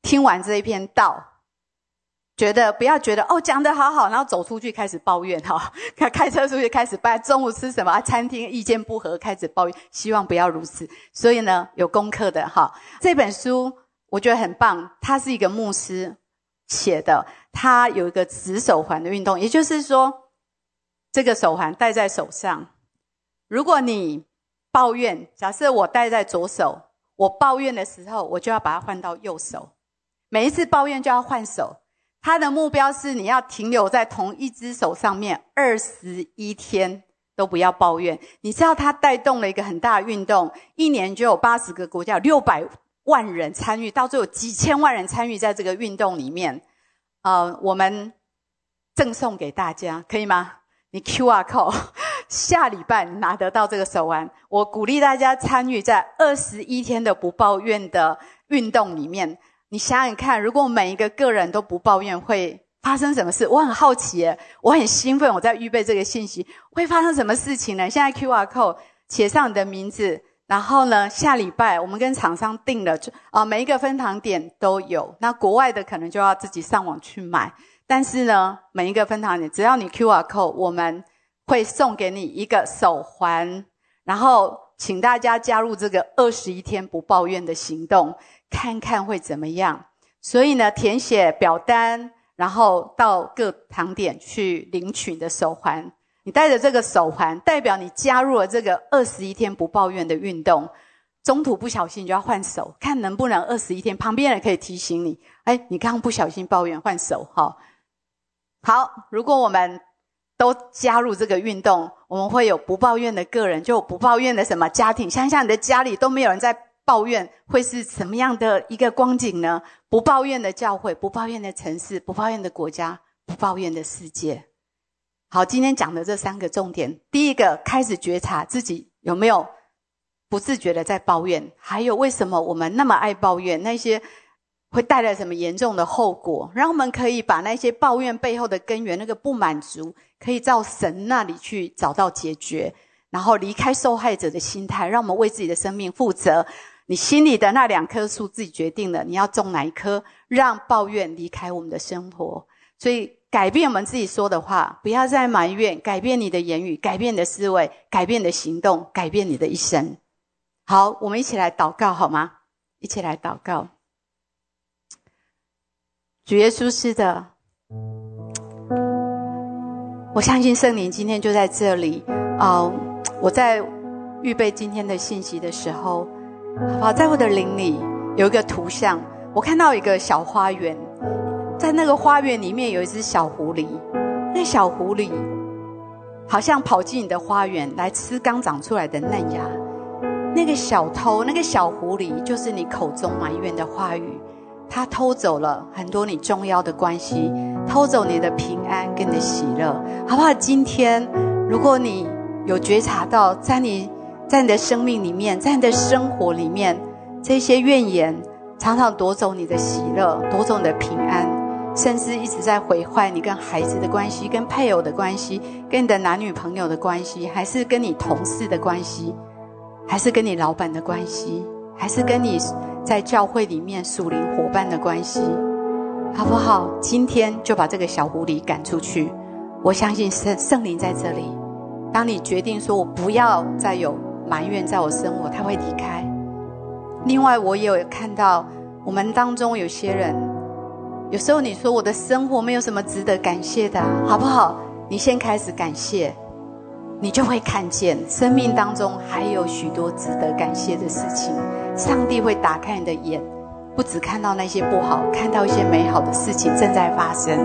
[SPEAKER 12] 听完这一篇道，觉得不要觉得哦讲的好好，然后走出去开始抱怨哈，开 开车出去开始拜中午吃什么餐厅意见不合开始抱怨，希望不要如此。所以呢，有功课的哈，这本书。我觉得很棒，他是一个牧师写的，他有一个指手环的运动，也就是说，这个手环戴在手上，如果你抱怨，假设我戴在左手，我抱怨的时候，我就要把它换到右手，每一次抱怨就要换手。他的目标是你要停留在同一只手上面二十一天都不要抱怨。你知道他带动了一个很大的运动，一年就有八十个国家六百。万人参与，到最后几千万人参与在这个运动里面，呃，我们赠送给大家，可以吗？你 Q R code，下礼拜拿得到这个手环。我鼓励大家参与在二十一天的不抱怨的运动里面。你想想看，如果每一个个人都不抱怨，会发生什么事？我很好奇，我很兴奋，我在预备这个信息，会发生什么事情呢？现在 Q R code 写上你的名字。然后呢，下礼拜我们跟厂商定了，就啊，每一个分堂点都有。那国外的可能就要自己上网去买。但是呢，每一个分堂点，只要你 Q R code，我们会送给你一个手环。然后，请大家加入这个二十一天不抱怨的行动，看看会怎么样。所以呢，填写表单，然后到各堂点去领取你的手环。你带着这个手环，代表你加入了这个二十一天不抱怨的运动。中途不小心就要换手，看能不能二十一天。旁边人可以提醒你：哎，你刚刚不小心抱怨，换手哈。好，如果我们都加入这个运动，我们会有不抱怨的个人，就不抱怨的什么家庭。想想你的家里都没有人在抱怨，会是什么样的一个光景呢？不抱怨的教会，不抱怨的城市，不抱怨的国家，不抱怨的世界。好，今天讲的这三个重点，第一个开始觉察自己有没有不自觉的在抱怨，还有为什么我们那么爱抱怨，那些会带来什么严重的后果，让我们可以把那些抱怨背后的根源，那个不满足，可以到神那里去找到解决，然后离开受害者的心态，让我们为自己的生命负责。你心里的那两棵树自己决定了，你要种哪一棵，让抱怨离开我们的生活。所以。改变我们自己说的话，不要再埋怨。改变你的言语，改变你的思维，改变你的行动，改变你的一生。好，我们一起来祷告好吗？一起来祷告。主耶稣是的，我相信圣灵今天就在这里。哦，我在预备今天的信息的时候，好不好，在我的灵里有一个图像，我看到一个小花园。在那个花园里面有一只小狐狸，那小狐狸好像跑进你的花园来吃刚长出来的嫩芽。那个小偷，那个小狐狸，就是你口中埋怨的话语，它偷走了很多你重要的关系，偷走你的平安跟你的喜乐，好不好？今天，如果你有觉察到，在你，在你的生命里面，在你的生活里面，这些怨言。常常夺走你的喜乐，夺走你的平安，甚至一直在毁坏你跟孩子的关系、跟配偶的关系、跟你的男女朋友的关系，还是跟你同事的关系，还是跟你老板的关系，还是跟你在教会里面属灵伙伴的关系，好不好？今天就把这个小狐狸赶出去。我相信圣圣灵在这里。当你决定说我不要再有埋怨在我生活，他会离开。另外，我也有看到。我们当中有些人，有时候你说我的生活没有什么值得感谢的，好不好？你先开始感谢，你就会看见生命当中还有许多值得感谢的事情。上帝会打开你的眼，不只看到那些不好，看到一些美好的事情正在发生。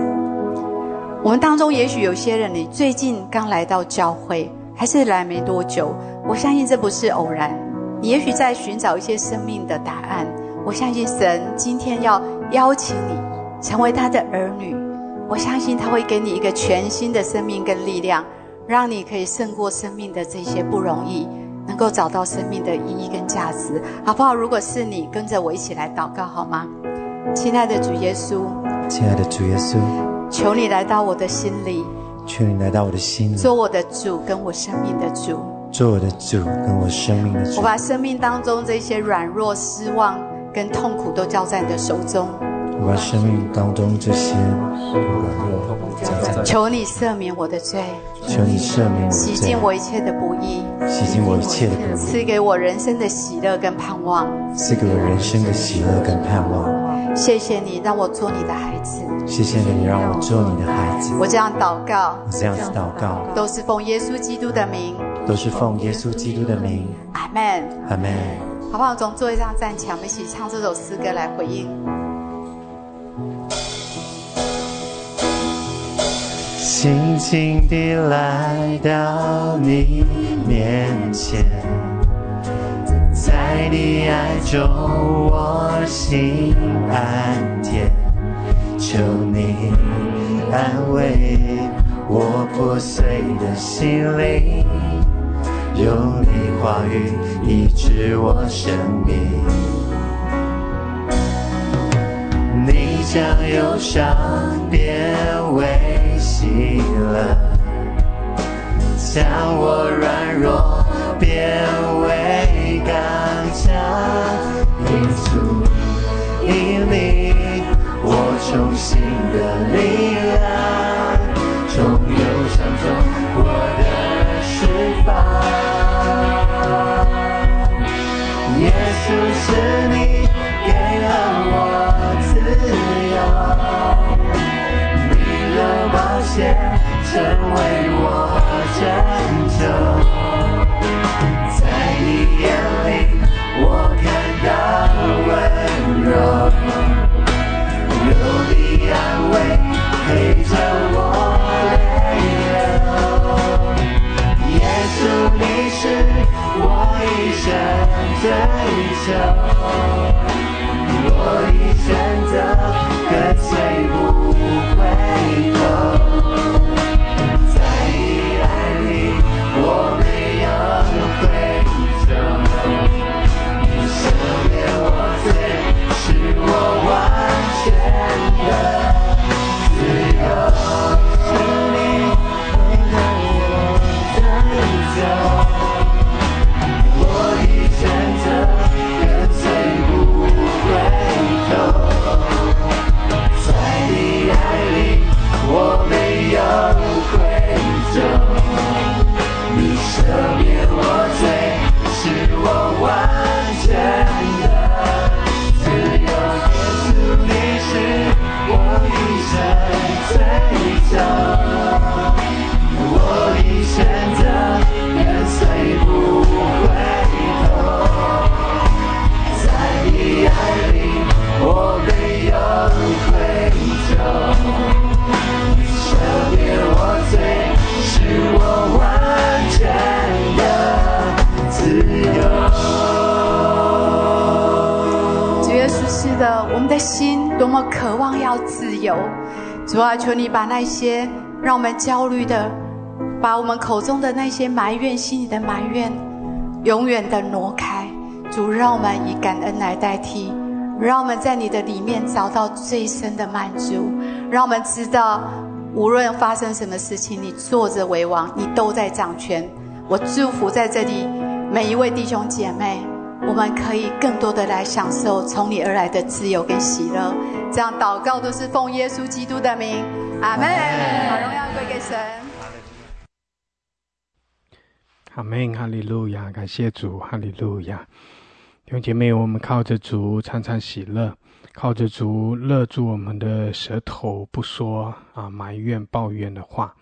[SPEAKER 12] 我们当中也许有些人，你最近刚来到教会，还是来没多久，我相信这不是偶然。你也许在寻找一些生命的答案。我相信神今天要邀请你成为他的儿女，我相信他会给你一个全新的生命跟力量，让你可以胜过生命的这些不容易，能够找到生命的意义跟价值，好不好？如果是你，跟着我一起来祷告好吗？亲爱的主耶稣，
[SPEAKER 13] 亲爱的主耶稣，
[SPEAKER 12] 求你来到我的心里，
[SPEAKER 13] 求你来到我的心里，
[SPEAKER 12] 做我的主跟我生命的主，
[SPEAKER 13] 做我的主跟我生命的主。
[SPEAKER 12] 我把生命当中这些软弱、失望。跟痛苦都交在你的手中，
[SPEAKER 13] 我把生命当中这些软弱交在。
[SPEAKER 12] 求你赦免我的罪，
[SPEAKER 13] 求你赦免我，
[SPEAKER 12] 洗净我一切的不义，
[SPEAKER 13] 洗净我一切的不义，
[SPEAKER 12] 赐给我人生的喜乐跟盼望，
[SPEAKER 13] 赐给我人生的喜乐跟盼望。
[SPEAKER 12] 谢谢你让我做你的孩子，
[SPEAKER 13] 谢谢你让我做你的孩子。
[SPEAKER 12] 我这样祷告，
[SPEAKER 13] 我这样子祷告，
[SPEAKER 12] 都是奉耶稣基督的名，
[SPEAKER 13] 都是奉耶稣基督的名。
[SPEAKER 12] 阿门，
[SPEAKER 13] 阿门。
[SPEAKER 12] 好不好？从座位上站起来，我们一起唱这首诗歌来回应。
[SPEAKER 13] 轻轻地来到你面前，在你爱中我心安恬，求你安慰我破碎的心灵。用你话语医治我生命，你将忧伤变为喜乐，将我软弱变为刚强，耶稣因你我重新的力量，冒险成为我拯救，在你眼里我看到温柔，有你安慰陪着我泪流，耶稣你是我一生。追求，选择愿谁不回头在里我我自由们
[SPEAKER 12] 的心多么渴望要自由。主啊求你把那些让我们焦虑的把我们口中的那些埋怨、心里的埋怨，永远的挪开。主，让我们以感恩来代替，让我们在你的里面找到最深的满足。让我们知道，无论发生什么事情，你坐着为王，你都在掌权。我祝福在这里每一位弟兄姐妹，我们可以更多的来享受从你而来的自由跟喜乐。这样祷告都是奉耶稣基督的名，阿门。把荣耀归给神。
[SPEAKER 1] 阿门，哈利路亚，感谢主，哈利路亚。弟兄姐妹，我们靠着主常常喜乐，靠着主勒住我们的舌头，不说啊埋怨抱怨的话，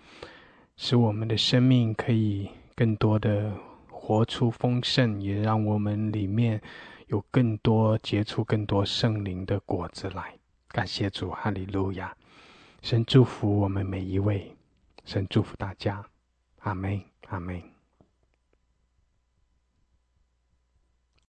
[SPEAKER 1] 使我们的生命可以更多的活出丰盛，也让我们里面有更多结出更多圣灵的果子来。感谢主，哈利路亚！神祝福我们每一位，神祝福大家，阿门，阿门。